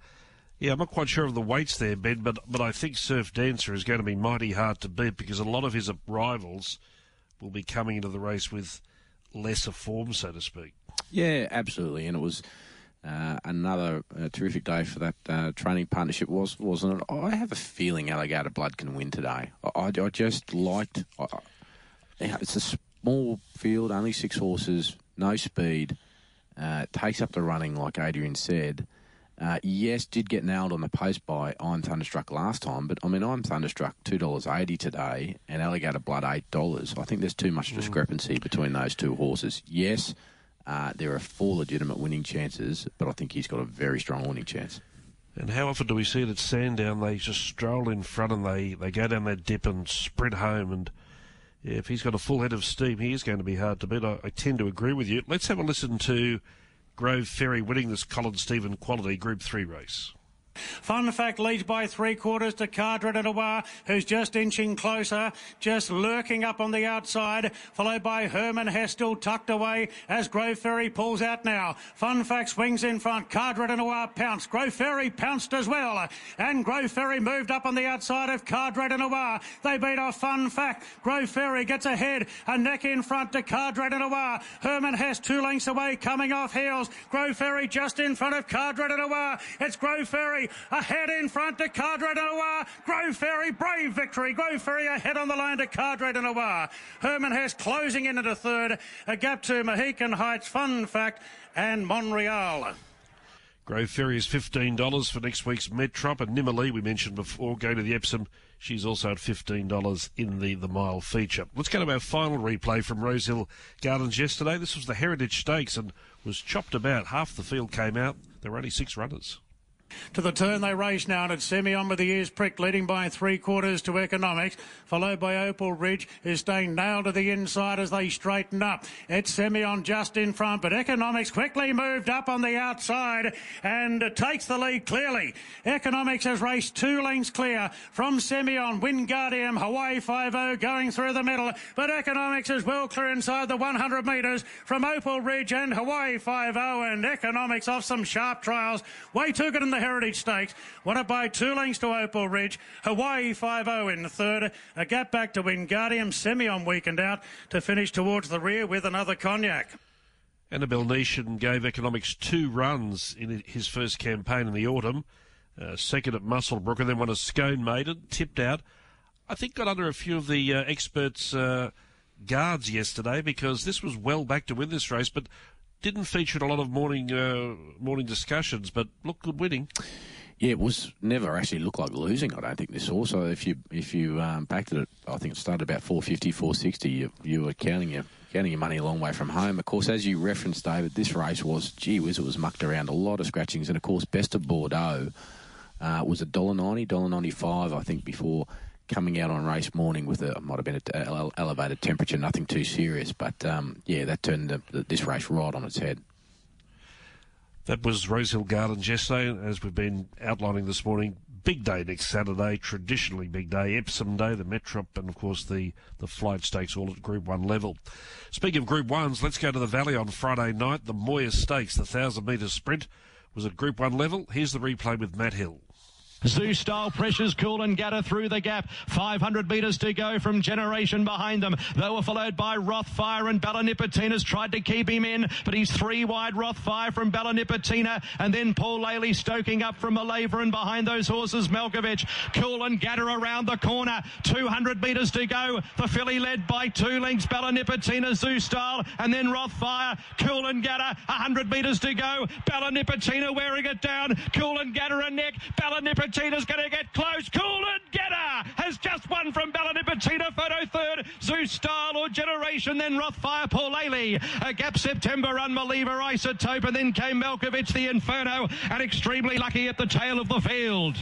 yeah, I'm not quite sure of the weights there, Ben, but but I think Surf Dancer is going to be mighty hard to beat because a lot of his rivals will be coming into the race with lesser form, so to speak. Yeah, absolutely, and it was. Uh, another uh, terrific day for that uh, training partnership was wasn't it? I have a feeling Alligator Blood can win today. I, I just liked. I, it's a small field, only six horses, no speed. Uh, takes up the running, like Adrian said. Uh, yes, did get nailed on the post by I'm Thunderstruck last time, but I mean I'm Thunderstruck two dollars eighty today and Alligator Blood eight dollars. I think there's too much mm. discrepancy between those two horses. Yes, uh, there are four legitimate winning chances, but I think he's got a very strong winning chance. And how often do we see it at Sandown? They just stroll in front and they, they go down that dip and sprint home. And yeah, if he's got a full head of steam, he is going to be hard to beat. I, I tend to agree with you. Let's have a listen to Grove Ferry winning this Colin Stephen Quality Group 3 race. Fun Fact leads by three quarters to Cadre de Noir, who's just inching closer, just lurking up on the outside, followed by Herman Hestel tucked away as Grove Ferry pulls out now. Fun Fact swings in front. Cadre de Noir pounced. Grove Ferry pounced as well. And Grove Ferry moved up on the outside of Cadre de Noir. They beat off Fun Fact. Grove Ferry gets ahead, a neck in front to Cadre de Noir. Herman Hess two lengths away, coming off heels. Grove Ferry just in front of Cadre de Noir. It's Grove Ferry Ahead in front to Cadre de Noir. Grove Ferry, brave victory. Grove Ferry ahead on the line to Cadre de Noir. Herman Hess closing in at a third. A gap to Mohican Heights, Fun Fact, and Monreal. Grove Ferry is $15 for next week's Metrop, and Nimalee, we mentioned before, going to the Epsom. She's also at $15 in the, the mile feature. Let's go to our final replay from Rosehill Gardens yesterday. This was the Heritage Stakes and was chopped about. Half the field came out. There were only six runners. To the turn they race now, and it's Simeon with the ears pricked, leading by three quarters to Economics, followed by Opal Ridge, is staying nailed to the inside as they straighten up. It's Simeon just in front, but Economics quickly moved up on the outside and takes the lead clearly. Economics has raced two lengths clear from Simeon, Wingardium, Hawaii 5 going through the middle, but Economics is well clear inside the 100 metres from Opal Ridge and Hawaii 5 and Economics off some sharp trials. Way too good in the Heritage Stakes. Won it by two lengths to Opal Ridge. Hawaii 5-0 in third. A gap back to Wingardium. Simeon weakened out to finish towards the rear with another cognac. Annabelle Neesham gave Economics two runs in his first campaign in the autumn. Uh, second at Muswellbrook and then won a Scone Maiden, tipped out. I think got under a few of the uh, experts' uh, guards yesterday because this was well back to win this race, but didn't feature in a lot of morning uh, morning discussions, but looked good winning. Yeah, it was never actually looked like losing. I don't think this also. If you if you um, backed it, I think it started about 450, 460. You, you were counting your counting your money a long way from home. Of course, as you referenced, David, this race was gee whiz, it was mucked around a lot of scratchings, and of course, best of Bordeaux uh, was a dollar ninety, dollar ninety five, I think, before coming out on race morning with a might have been an elevated temperature, nothing too serious, but um, yeah, that turned the, this race right on its head. That was Rosehill Gardens yesterday, as we've been outlining this morning. Big day next Saturday, traditionally big day. Epsom Day, the Metrop, and of course the, the flight stakes all at Group 1 level. Speaking of Group 1s, let's go to the Valley on Friday night. The Moir Stakes, the 1,000 metre sprint, was at Group 1 level. Here's the replay with Matt Hill. Zoustyle pressures Coolangatta through the gap. 500 metres to go from Generation behind them. They were followed by Rothfire and Bella Nipotina tried to keep him in, but he's three wide Rothfire from Bella Nipotina and then Paul Laley stoking up from Malava and behind those horses Malkovich. Coolangatta around the corner. 200 metres to go. The filly led by two lengths Ballanipotina Zoustyle and then Rothfire. Coolangatta 100 metres to go. Bella Nipotina wearing it down. Coolangatta a neck. Bella Nipotina Bella Nipotina's going to get close. Cool and Getter has just won from Bella Nipotina. Photo third. Zoustyle or Generation. Then Rothfire Paul Ailey. A gap September Unbeliever Isotope. And then came Malkovich the Inferno. And extremely lucky at the tail of the field.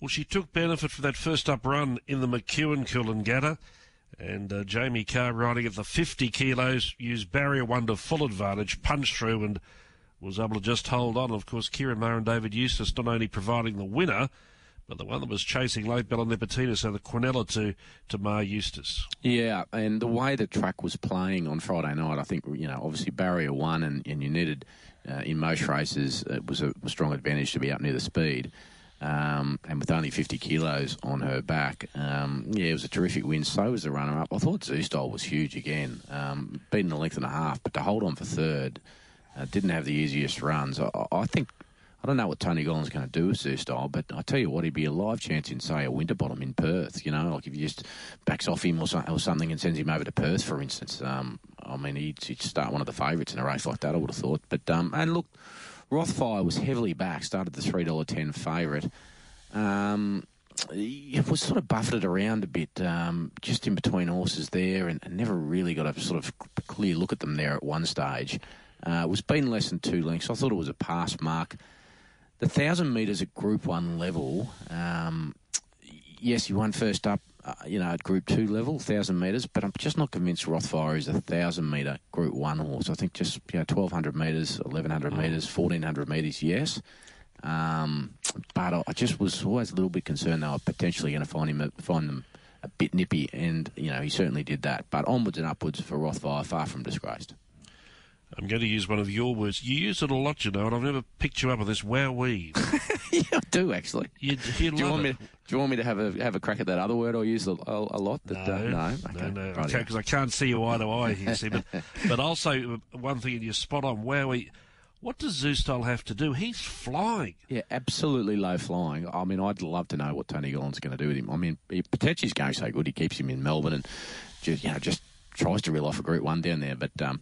Well, she took benefit from that first up run in the McEwen Coolangatta. And uh, Jamie Kah riding at the 50 kilos used barrier one to full advantage, punched through and was able to just hold on. Of course, Ciaron Maher and David Eustace not only providing the winner, but the one that was chasing late Bella Nipotina, so the Quinella to, to Maher Eustace. Yeah, and the way the track was playing on Friday night, I think, you know, obviously barrier one, and, and you needed, uh, in most races, it was a, strong advantage to be up near the speed. Um, and with only 50 kilos on her back, um, yeah, it was a terrific win. So was the runner up. I thought Zoustyle was huge again, um, beating a length and a half, but to hold on for third. Uh, didn't have the easiest runs. I, I, think I don't know what Tony Gollan's going to do with Zoustyle, but I tell you what, he'd be a live chance in say a Winterbottom in Perth. You know, like if he just backs off him or, so, or something and sends him over to Perth, for instance. Um, I mean, he'd, he'd, start one of the favourites in a race like that. I would have thought. But um, and look, Rothfire was heavily back. Started the three dollar ten favourite. Um, it was sort of buffeted around a bit, um, just in between horses there, and, and, never really got a sort of clear look at them there at one stage. Uh, it was being less than two lengths. I thought it was a pass mark. The thousand metres at Group One level, um, yes, you won first up, uh, you know, at Group Two level, thousand metres, but I'm just not convinced Rothfire is a thousand metre Group One horse. I think just you know, twelve hundred metres, eleven hundred mm. metres, fourteen hundred metres, yes. Um, but I, I just was always a little bit concerned they were potentially going to find him find them a bit nippy, and you know he certainly did that. But onwards and upwards for Rothfire, far from disgraced. I'm going to use one of your words. You use it a lot, you know, and I've never picked you up on this wowee. yeah, I do actually. You, you do, you want me to, do you want me to have a have a crack at that other word I use a, a, a lot? That, no, uh, no, okay. no, no, because I can't see you eye to eye here, see, but, but also one thing, and you're spot on, wowee. What does Zoustyle have to do? He's flying. Yeah, absolutely low flying. I mean, I'd love to know what Tony Gollan's going to do with him. I mean, he, potentially he's going so good, he keeps him in Melbourne and just, you know, just tries to reel off a Group 1 down there. But, um,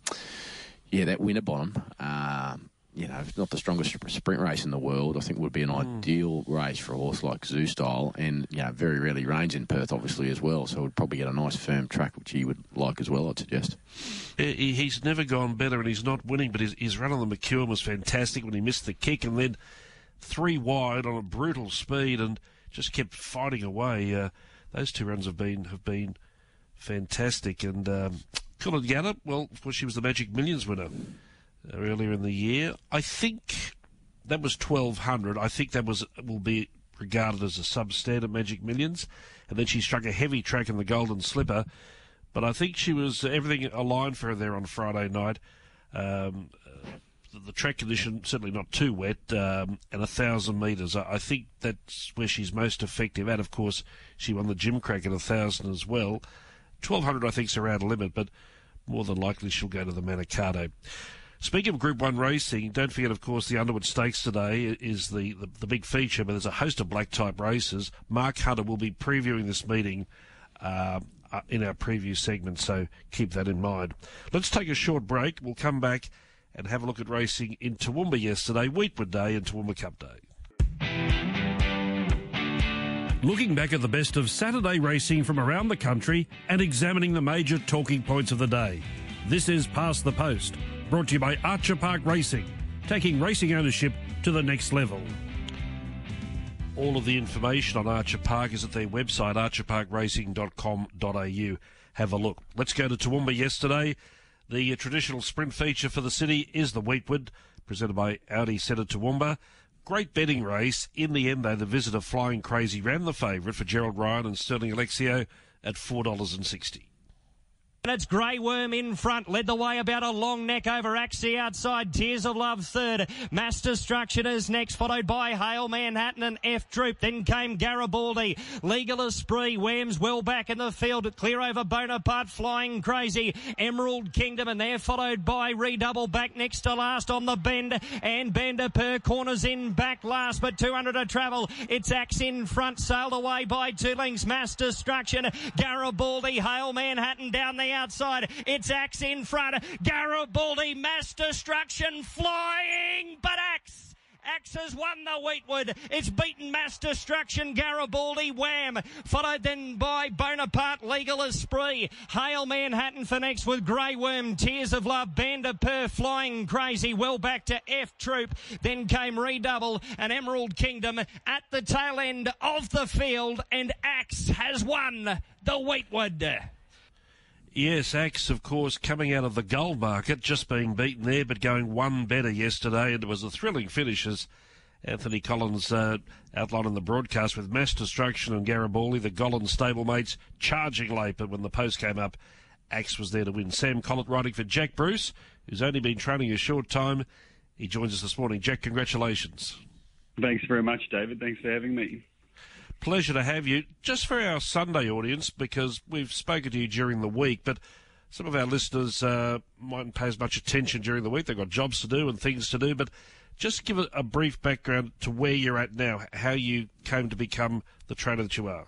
yeah, that Winterbottom, um, you know, not the strongest sprint race in the world. I think would be an mm. ideal race for a horse like Zoustyle, and you know, very rarely rains in Perth, obviously as well. So would probably get a nice firm track, which he would like as well. I'd suggest. He's never gone better, and he's not winning. But his, his run on the McEwen was fantastic when he missed the kick, and then three wide on a brutal speed, and just kept fighting away. Uh, those two runs have been have been fantastic, and. Um, Coolangatta, well, of course, she was the Magic Millions winner earlier in the year. I think that was 1200. I think that was will be regarded as a substandard Magic Millions. And then she struck a heavy track in the Golden Slipper. But I think she was everything aligned for her there on Friday night. Um, the track condition certainly not too wet, um, and a thousand metres. I, I, think that's where she's most effective. And of course, she won the Gimcrack at a thousand as well. Twelve hundred, I think, is around limit, but more than likely she'll go to the Manikato. Speaking of Group 1 racing, don't forget, of course, the Underwood Stakes today is the, the, the big feature, but there's a host of black type races. Mark Hunter will be previewing this meeting uh, uh, in our preview segment, so keep that in mind. Let's take a short break. We'll come back and have a look at racing in Toowoomba yesterday, Weetwood Day and Toowoomba Cup Day. Looking back at the best of Saturday racing from around the country and examining the major talking points of the day. This is Past the Post brought to you by Archer Park Racing, taking racing ownership to the next level. All of the information on Archer Park is at their website, archerparkracing.com.au. Have a look. Let's go to Toowoomba yesterday. The traditional sprint feature for the city is the Weetwood, presented by Audi Centre Toowoomba. Great betting race. In the end, though, the visitor Flying Crazy ran the favourite for Gerald Ryan and Sterling Alexiou at $4.60. And it's Grey Worm in front, led the way about a long neck over Axie outside. Tears of Love third. Mass Destruction is next, followed by Hale Manhattan and F Troop. Then came Garibaldi. Legal Esprit. Wham's well back in the field. Clear over Bonaparte. Flying Crazy. Emerald Kingdom. And they're followed by Redouble back next to last on the bend. And Bender per corners in back last, but 200 to travel. It's Axe in front, sailed away by two links. Mass Destruction. Garibaldi. Hale Manhattan down the outside. It's Axe in front. Garibaldi, mass destruction, flying, but Axe. Axe has won the Weetwood. It's beaten Mass Destruction, Garibaldi, Wham. Followed then by Bonaparte, Legal Esprit. Hail Manhattan for next with Grey Worm, Tears of Love, Band of Per, Flying Crazy. Well back to F Troop. Then came Redouble and Emerald Kingdom at the tail end of the field. And Axe has won the Weetwood. Yes, Axe, of course, coming out of the gold market, just being beaten there, but going one better yesterday, and it was a thrilling finish as Anthony Collins uh, outlined in the broadcast with mass destruction and Garibaldi, the Gollan stablemates, charging late, but when the post came up, Axe was there to win. Sam Collett riding for Jack Bruce, who's only been training a short time. He joins us this morning. Jack, congratulations. Thanks very much, David. Thanks for having me pleasure to have you. Just for our Sunday audience, because we've spoken to you during the week, but some of our listeners uh, mightn't pay as much attention during the week. They've got jobs to do and things to do, but just give a, brief background to where you're at now, how you came to become the trainer that you are.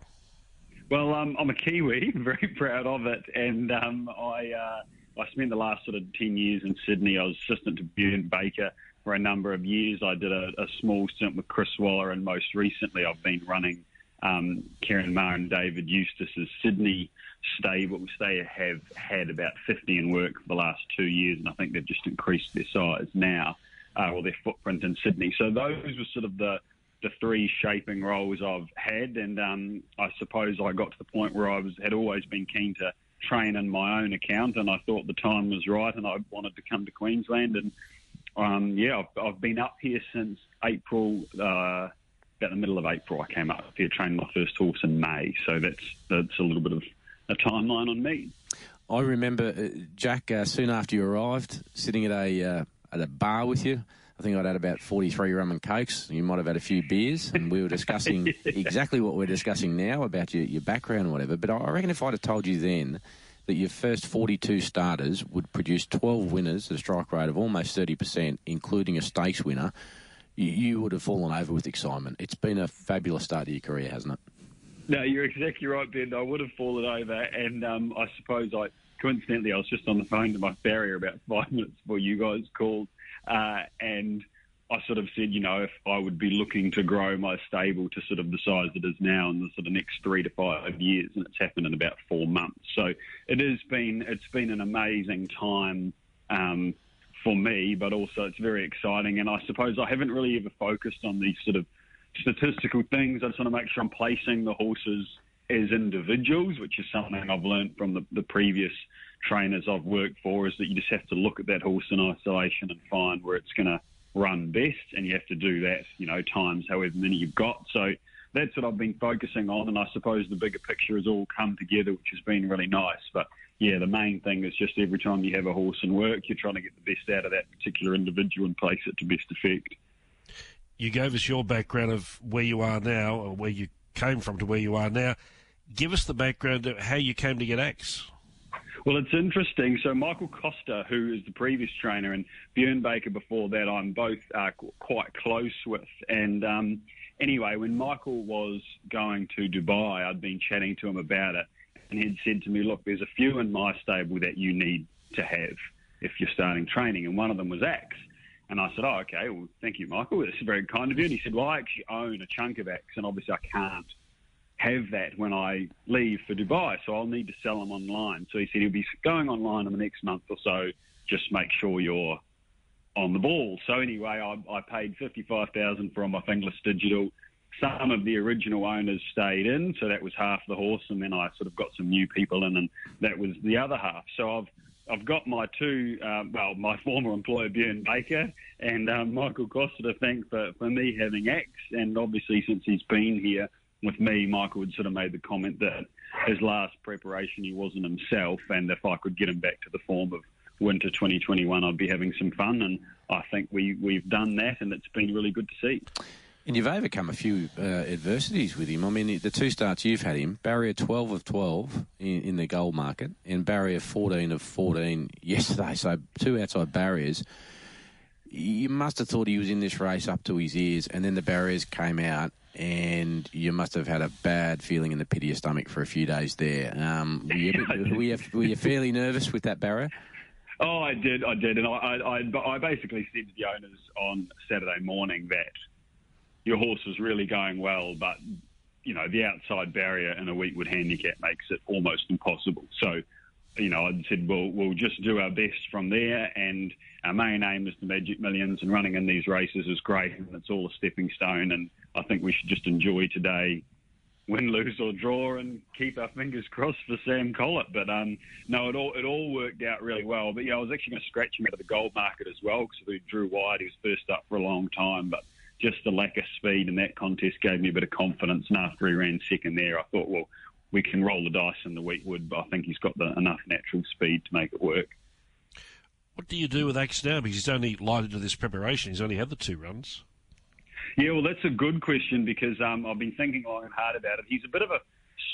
Well, um, I'm a Kiwi, very proud of it, and um, I uh, I spent the last sort of ten years in Sydney. I was assistant to Bjorn Baker for a number of years. I did a, a small stint with Chris Waller, and most recently, I've been running um, Ciaron Maher and David Eustace's Sydney stable. They have had about 50 in work for the last two years, and I think they've just increased their size now, uh, or their footprint in Sydney. So those were sort of the the three shaping roles I've had, and um, I suppose I got to the point where I was had always been keen to train in my own account, and I thought the time was right, and I wanted to come to Queensland, and um, yeah, I've, I've, been up here since April. Uh, about the middle of April, I came up here, trained my first horse in May. So that's that's a little bit of a timeline on me. I remember uh, Jack uh, soon after you arrived, sitting at a uh, at a bar with you. I think I'd had about 43 rum and cokes. You might have had a few beers, and we were discussing yeah. exactly what we're discussing now about your, your background and whatever. But I reckon if I'd have told you then that your first 42 starters would produce 12 winners at a strike rate of almost 30%, including a stakes winner, you, you would have fallen over with excitement. It's been a fabulous start to your career, hasn't it? No, you're exactly right, Ben. I would have fallen over, and um, I suppose I coincidentally I was just on the phone to my farrier about five minutes before you guys called, uh, and I sort of said, you know, if I would be looking to grow my stable to sort of the size it is now in the sort of next three to five years, and it's happened in about four months. So it has been it's been an amazing time. Um, for me, but also it's very exciting. And I suppose I haven't really ever focused on these sort of statistical things. I just want to make sure I'm placing the horses as individuals, which is something I've learned from the, the previous trainers I've worked for, is that you just have to look at that horse in isolation and find where it's going to run best, and you have to do that, you know, times however many you've got. So that's what I've been focusing on, and I suppose the bigger picture has all come together, which has been really nice. But yeah, the main thing is just every time you have a horse in work, you're trying to get the best out of that particular individual and place it to best effect. You gave us your background of where you are now, or where you came from to where you are now. Give us the background of how you came to get Axe. Well, it's interesting. So Michael Costa, who is the previous trainer, and Björn Baker before that, I'm both uh, quite close with. And um, anyway, when Michael was going to Dubai, I'd been chatting to him about it and he'd said to me, "Look, there's a few in my stable that you need to have if you're starting training," and one of them was Axe. And I said, "Oh, okay. Well, thank you, Michael. That's very kind of you." And he said, "Well, I actually own a chunk of Axe, and obviously I can't have that when I leave for Dubai, so I'll need to sell them online." So he said he'll be going online in the next month or so. Just make sure you're on the ball. So anyway, I, I paid fifty-five thousand for my fingerless digital some of the original owners stayed in, so that was half the horse, and then I sort of got some new people in, and that was the other half. So I've I've got my two, uh, well, my former employer Björn Baker and um, Michael Costa to thank for, for me having Axe, and obviously since he's been here with me, Michael had sort of made the comment that his last preparation he wasn't himself, and if I could get him back to the form of winter 2021, I'd be having some fun, and I think we we've done that, and it's been really good to see. And you've overcome a few uh, adversities with him. I mean, the two starts you've had him, barrier 12 of 12 in, in, the gold market and barrier 14 of 14 yesterday, so two outside barriers. You must have thought he was in this race up to his ears, and then the barriers came out, and you must have had a bad feeling in the pit of your stomach for a few days there. Um, were, you, were, you, were you fairly nervous with that barrier? Oh, I did, I did, and I, I, I basically said to the owners on Saturday morning that your horse is really going well, but you know the outside barrier in a Weetwood handicap makes it almost impossible. So, you know, I said we'll we'll just do our best from there, and our main aim is the Magic Millions, and running in these races is great, and it's all a stepping stone. And I think we should just enjoy today, win, lose or draw, and keep our fingers crossed for Sam Collett. But um, no, it all it all worked out really well. But yeah, I was actually going to scratch him out of the gold market as well because we drew wide. He was first up for a long time, but just the lack of speed in that contest gave me a bit of confidence. And after he ran second there, I thought, well, we can roll the dice in the Weetwood, but I think he's got the, enough natural speed to make it work. What do you do with Axe now? Because he's only lighted to this preparation. He's only had the two runs. Yeah, well, that's a good question because um, I've been thinking long and hard about it. He's a bit of a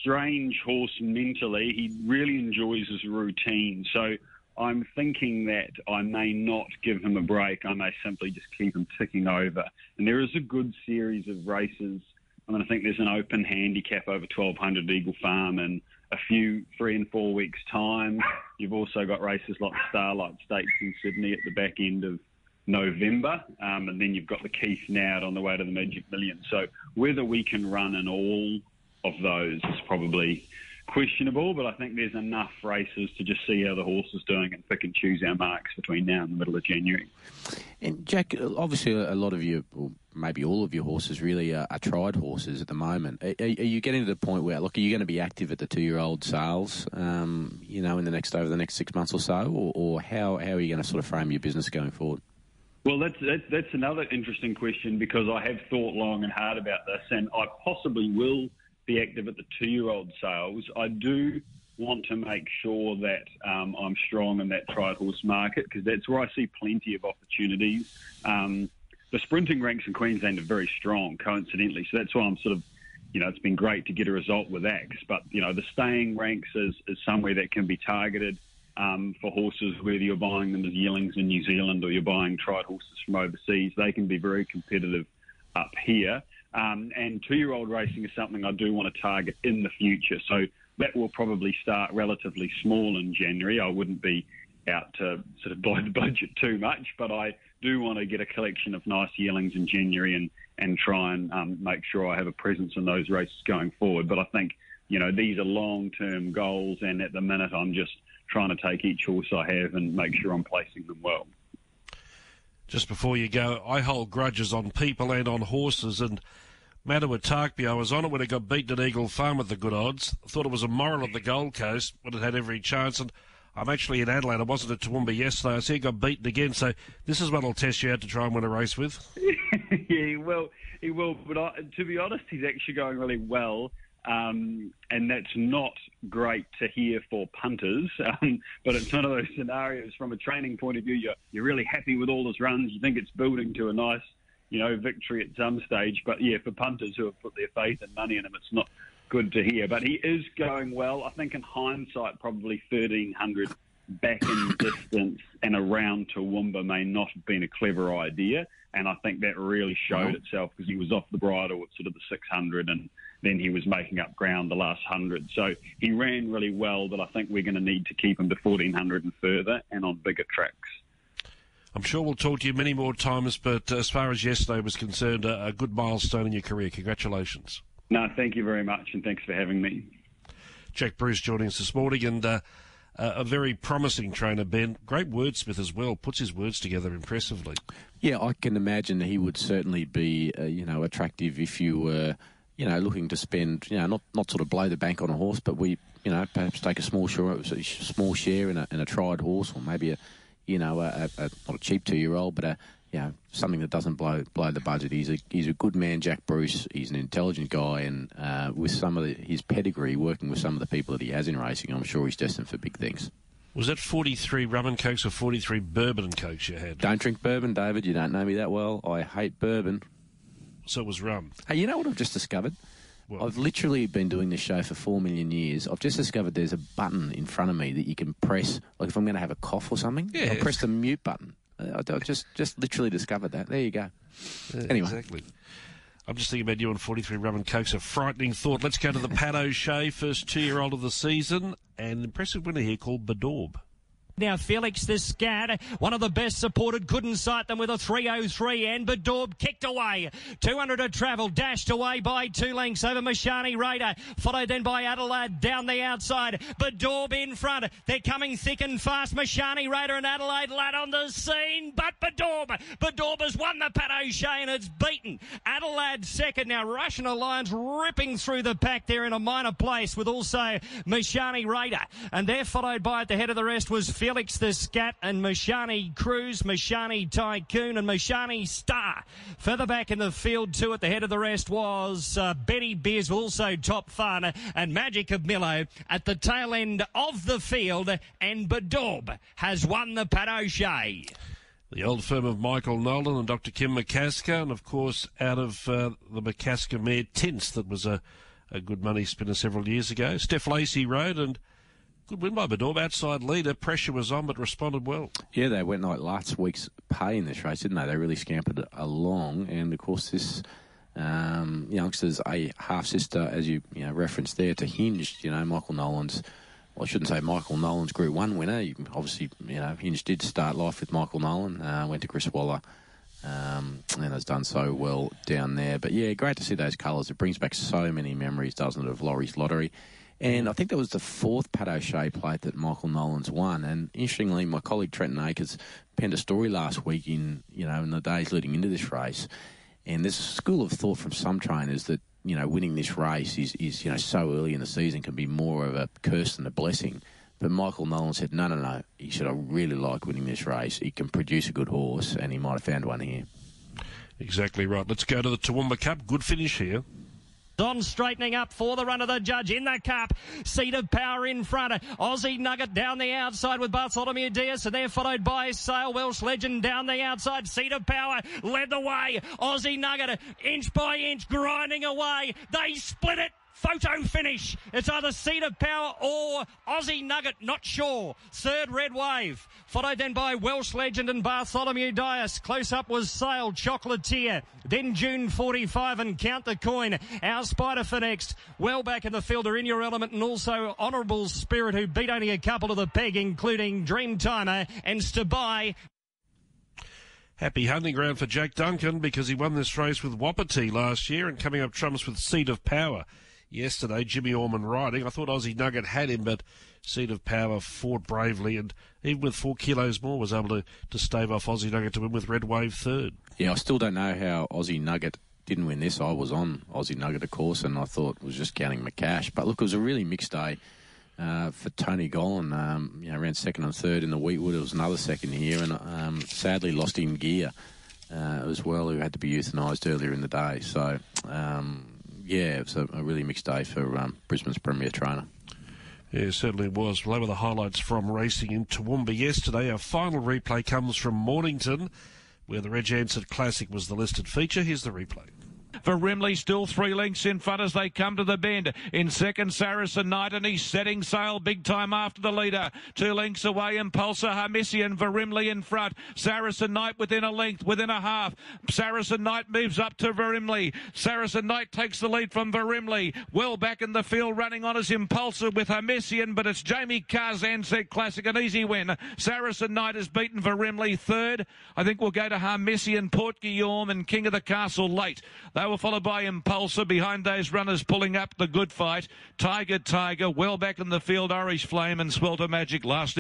strange horse mentally. He really enjoys his routine. So I'm thinking that I may not give him a break. I may simply just keep him ticking over. And there is a good series of races. I mean, I think there's an open handicap over 1200 Eagle Farm in a few three and four weeks' time. You've also got races like Starlight Stakes in Sydney at the back end of November, um, and then you've got the Keith Noud on the way to the Magic Million. So whether we can run in all of those is probably questionable, but I think there's enough races to just see how the horse is doing and pick and choose our marks between now and the middle of January. And Jack, obviously, a lot of you, or maybe all of your horses, really are, are tried horses at the moment. Are, are, you getting to the point where, look, are you going to be active at the two-year-old sales, um, you know, in the next over the next six months or so, or, or how how are you going to sort of frame your business going forward? Well, that's, that's, that's another interesting question because I have thought long and hard about this, and I possibly will be active at the two-year-old sales. I do want to make sure that um, I'm strong in that trial horse market because that's where I see plenty of opportunities. Um, the sprinting ranks in Queensland are very strong, coincidentally, so that's why I'm sort of you know, it's been great to get a result with Axe, but you know, the staying ranks is, is somewhere that can be targeted um, for horses, whether you're buying them as yearlings in New Zealand or you're buying tried horses from overseas. They can be very competitive up here. Um, and two-year-old racing is something I do want to target in the future. So that will probably start relatively small in January. I wouldn't be out to sort of blow the budget too much, but I do want to get a collection of nice yearlings in January and, and try and um, make sure I have a presence in those races going forward. But I think, you know, these are long term goals, and at the minute I'm just trying to take each horse I have and make sure I'm placing them well. Just before you go, I hold grudges on people and on horses, and Matawatakpi, I was on it when it got beaten at Eagle Farm with the good odds. Thought it was a moral at the Gold Coast when it had every chance, and I'm actually in Adelaide. I wasn't at Toowoomba yesterday. I see it got beaten again. So this is what I'll test you out to try and win a race with. yeah, he will. He will. But I, to be honest, he's actually going really well. Um, and that's not great to hear for punters. Um, but it's one of those scenarios from a training point of view. You're, you're really happy with all his runs. You think it's building to a nice, you know, victory at some stage. But yeah, for punters who have put their faith and money in him, it's not good to hear. But he is going well. I think in hindsight, probably 1300 back in distance and around Toowoomba may not have been a clever idea. And I think that really showed itself because he was off the bridle at sort of the 600 and then he was making up ground the last 100. So he ran really well, but I think we're going to need to keep him to 1400 and further and on bigger tracks. I'm sure we'll talk to you many more times, but as far as yesterday was concerned, a, good milestone in your career. Congratulations. No, thank you very much, and thanks for having me. Jack Bruce joining us this morning, and uh, a very promising trainer, Ben. Great wordsmith as well. Puts his words together impressively. Yeah, I can imagine he would certainly be, uh, you know, attractive if you were, you know, looking to spend, you know, not, not sort of blow the bank on a horse, but we, you know, perhaps take a small share, a small share in a, in a tried horse, or maybe a, you know, a, a, not a cheap two year old, but a you know, something that doesn't blow blow the budget. He's a he's a good man, Jack Bruce. He's an intelligent guy, and uh, with some of the, his pedigree, working with some of the people that he has in racing, I'm sure he's destined for big things. Was that 43 rum and cokes or 43 bourbon and cokes you had? Don't drink bourbon, David. You don't know me that well. I hate bourbon. So it was rum. Hey, you know what I've just discovered? Well, I've literally been doing this show for four million years. I've just discovered there's a button in front of me that you can press. Like if I'm going to have a cough or something, yeah. I'll press the mute button. I, I just just literally discovered that. There you go. Yeah, anyway. Exactly. I'm just thinking about you on 43 rum and cokes. A frightening thought. Let's go to the Pat O'Shea, first two-year-old of the season, and impressive winner here called Badorb. Now Felix the Scat, one of the best supported, couldn't sight them with a 303 and Badorb kicked away. 200 to travel, dashed away by two lengths over Mashani Raider, followed then by Adelaide down the outside. Badorb in front. They're coming thick and fast. Mashani Raider and Adelaide lad on the scene, but Badorb, Badorb has won the Pat O'Shea and it's beaten. Adelaide second. Now Russian Alliance ripping through the pack there in a minor place with also Mashani Raider. And they're followed by at the head of the rest was Felix the Scat and Mashani Cruz, Mashani Tycoon and Mashani Star. Further back in the field too at the head of the rest was uh, Betty Beers, also top fun, and Magic of Milo at the tail end of the field, and Badorb has won the Pat The old firm of Michael Nolan and Dr. Kim McCasker, and of course out of uh, the McCasker mare Tense, that was a, a good money spinner several years ago. Steph Lacey rode and Good win by Badorb. Outside leader. Pressure was on, but responded well. Yeah, they went like last week's pay in this race, didn't they? They really scampered along. And of course, this um, youngster's a half sister, as you, you know, referenced there, to Hinge. You know, Michael Nolan's. Well, I shouldn't say Michael Nolan's Group One winner. Obviously, you know, Hinge did start life with Michael Nolan. Uh, went to Chris Waller. Um, and has done so well down there. But yeah, great to see those colours. It brings back so many memories, doesn't it, of Laurie's Lottery. And mm. I think that was the fourth Pat O'Shea plate that Michael Nolan's won. And interestingly, my colleague Trenton Akers penned a story last week in, you know, in the days leading into this race. And there's a school of thought from some trainers that, you know, winning this race is, is, you know, so early in the season can be more of a curse than a blessing. But Michael Nolan said, no, no, no. He said, I really like winning this race. He can produce a good horse, and he might have found one here. Exactly right. Let's go to the Toowoomba Cup. Good finish here. On straightening up for the run of the judge in the cup. Seat of power in front. Aussie Nugget down the outside with Bartholomew Diaz, and they're followed by Sail Welsh Legend down the outside. Seat of power led the way. Aussie Nugget inch by inch grinding away. They split it photo finish. It's either Seat of Power or Aussie Nugget, not sure. Third Red Wave, followed then by Welsh Legend and Bartholomew Dias. Close up was Sail Chocolatier. Then June 45 and Count the Coin. Our Spider for next. Well back in the field are in your element and also Honourable Spirit who beat only a couple of the peg, including Dream Timer and Stabai. Happy hunting ground for Jack Duncan because he won this race with Wapiti last year and coming up trumps with Seat of Power yesterday. Jimmy Orman riding. I thought Aussie Nugget had him, but Seat of Power fought bravely and even with four kilos more was able to, to stave off Aussie Nugget to win with Red Wave third. Yeah, I still don't know how Aussie Nugget didn't win this. I was on Aussie Nugget, of course, and I thought was just counting my cash. But look, it was a really mixed day. Uh, for Tony Gollan, um, you know, ran second and third in the Weetwood. It was another second here, and um, sadly lost in gear uh, as well, who had to be euthanised earlier in the day. So, um, yeah, it was a, a really mixed day for um, Brisbane's premier trainer. Yeah, it certainly was. Well, over the highlights from racing in Toowoomba yesterday. Our final replay comes from Mornington, where the Reg Ansett Classic was the listed feature. Here's the replay for Rimley, still three lengths in front as they come to the bend. In second, Saracen Knight, and he's setting sail big time after the leader. Two lengths away, Impulsor Harmissian for Rimley in front. Saracen Knight within a length, within a half. Saracen Knight moves up to Verimley. Saracen Knight takes the lead from Verimley. Well back in the field, running on as Impulsor with Harmissian, but it's Jamie Ansett Classic, an easy win. Saracen Knight has beaten Verimley third. I think we'll go to Harmissian, Port Guillaume, and King of the Castle late. They were followed by Impulsor. Behind those runners pulling up the good fight. Tiger Tiger, well back in the field. Irish Flame and Swelter Magic last.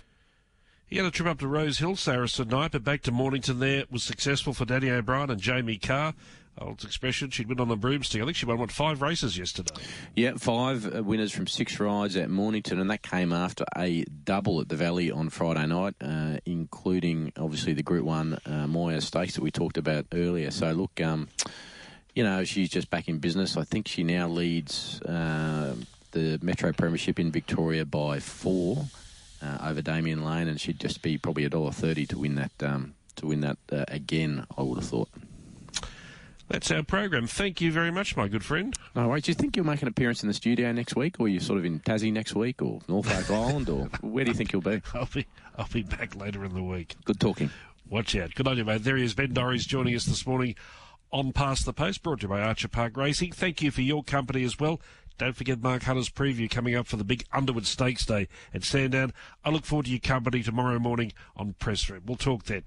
He had a trip up to Rose Hill Saracen Knight, but back to Mornington there was successful for Danny O'Brien and Jamie Kah. Old expression, she'd win on the broomstick. I think she won, what, five races yesterday? Yeah, five uh, winners from six rides at Mornington, and that came after a double at the Valley on Friday night, uh, including, obviously, the Group 1 uh, Moir Stakes that we talked about earlier. So, look, um, you know, she's just back in business. I think she now leads uh, the Metro Premiership in Victoria by four uh, over Damian Lane, and she'd just be probably a dollar thirty to win that um, to win that uh, again. I would have thought. That's our program. Thank you very much, my good friend. No worries. Do you think you'll make an appearance in the studio next week, or you're you sort of in Tassie next week, or Norfolk Island, or where do you think you'll be? I'll be I'll be back later in the week. Good talking. Watch out. Good on you, mate. There he is, Ben Dorries, joining us this morning on Past the Post, brought to you by Archer Park Racing. Thank you for your company as well. Don't forget Mark Hunter's preview coming up for the big Underwood Stakes Day at Sandown. I look forward to your company tomorrow morning on Press Room. We'll talk then.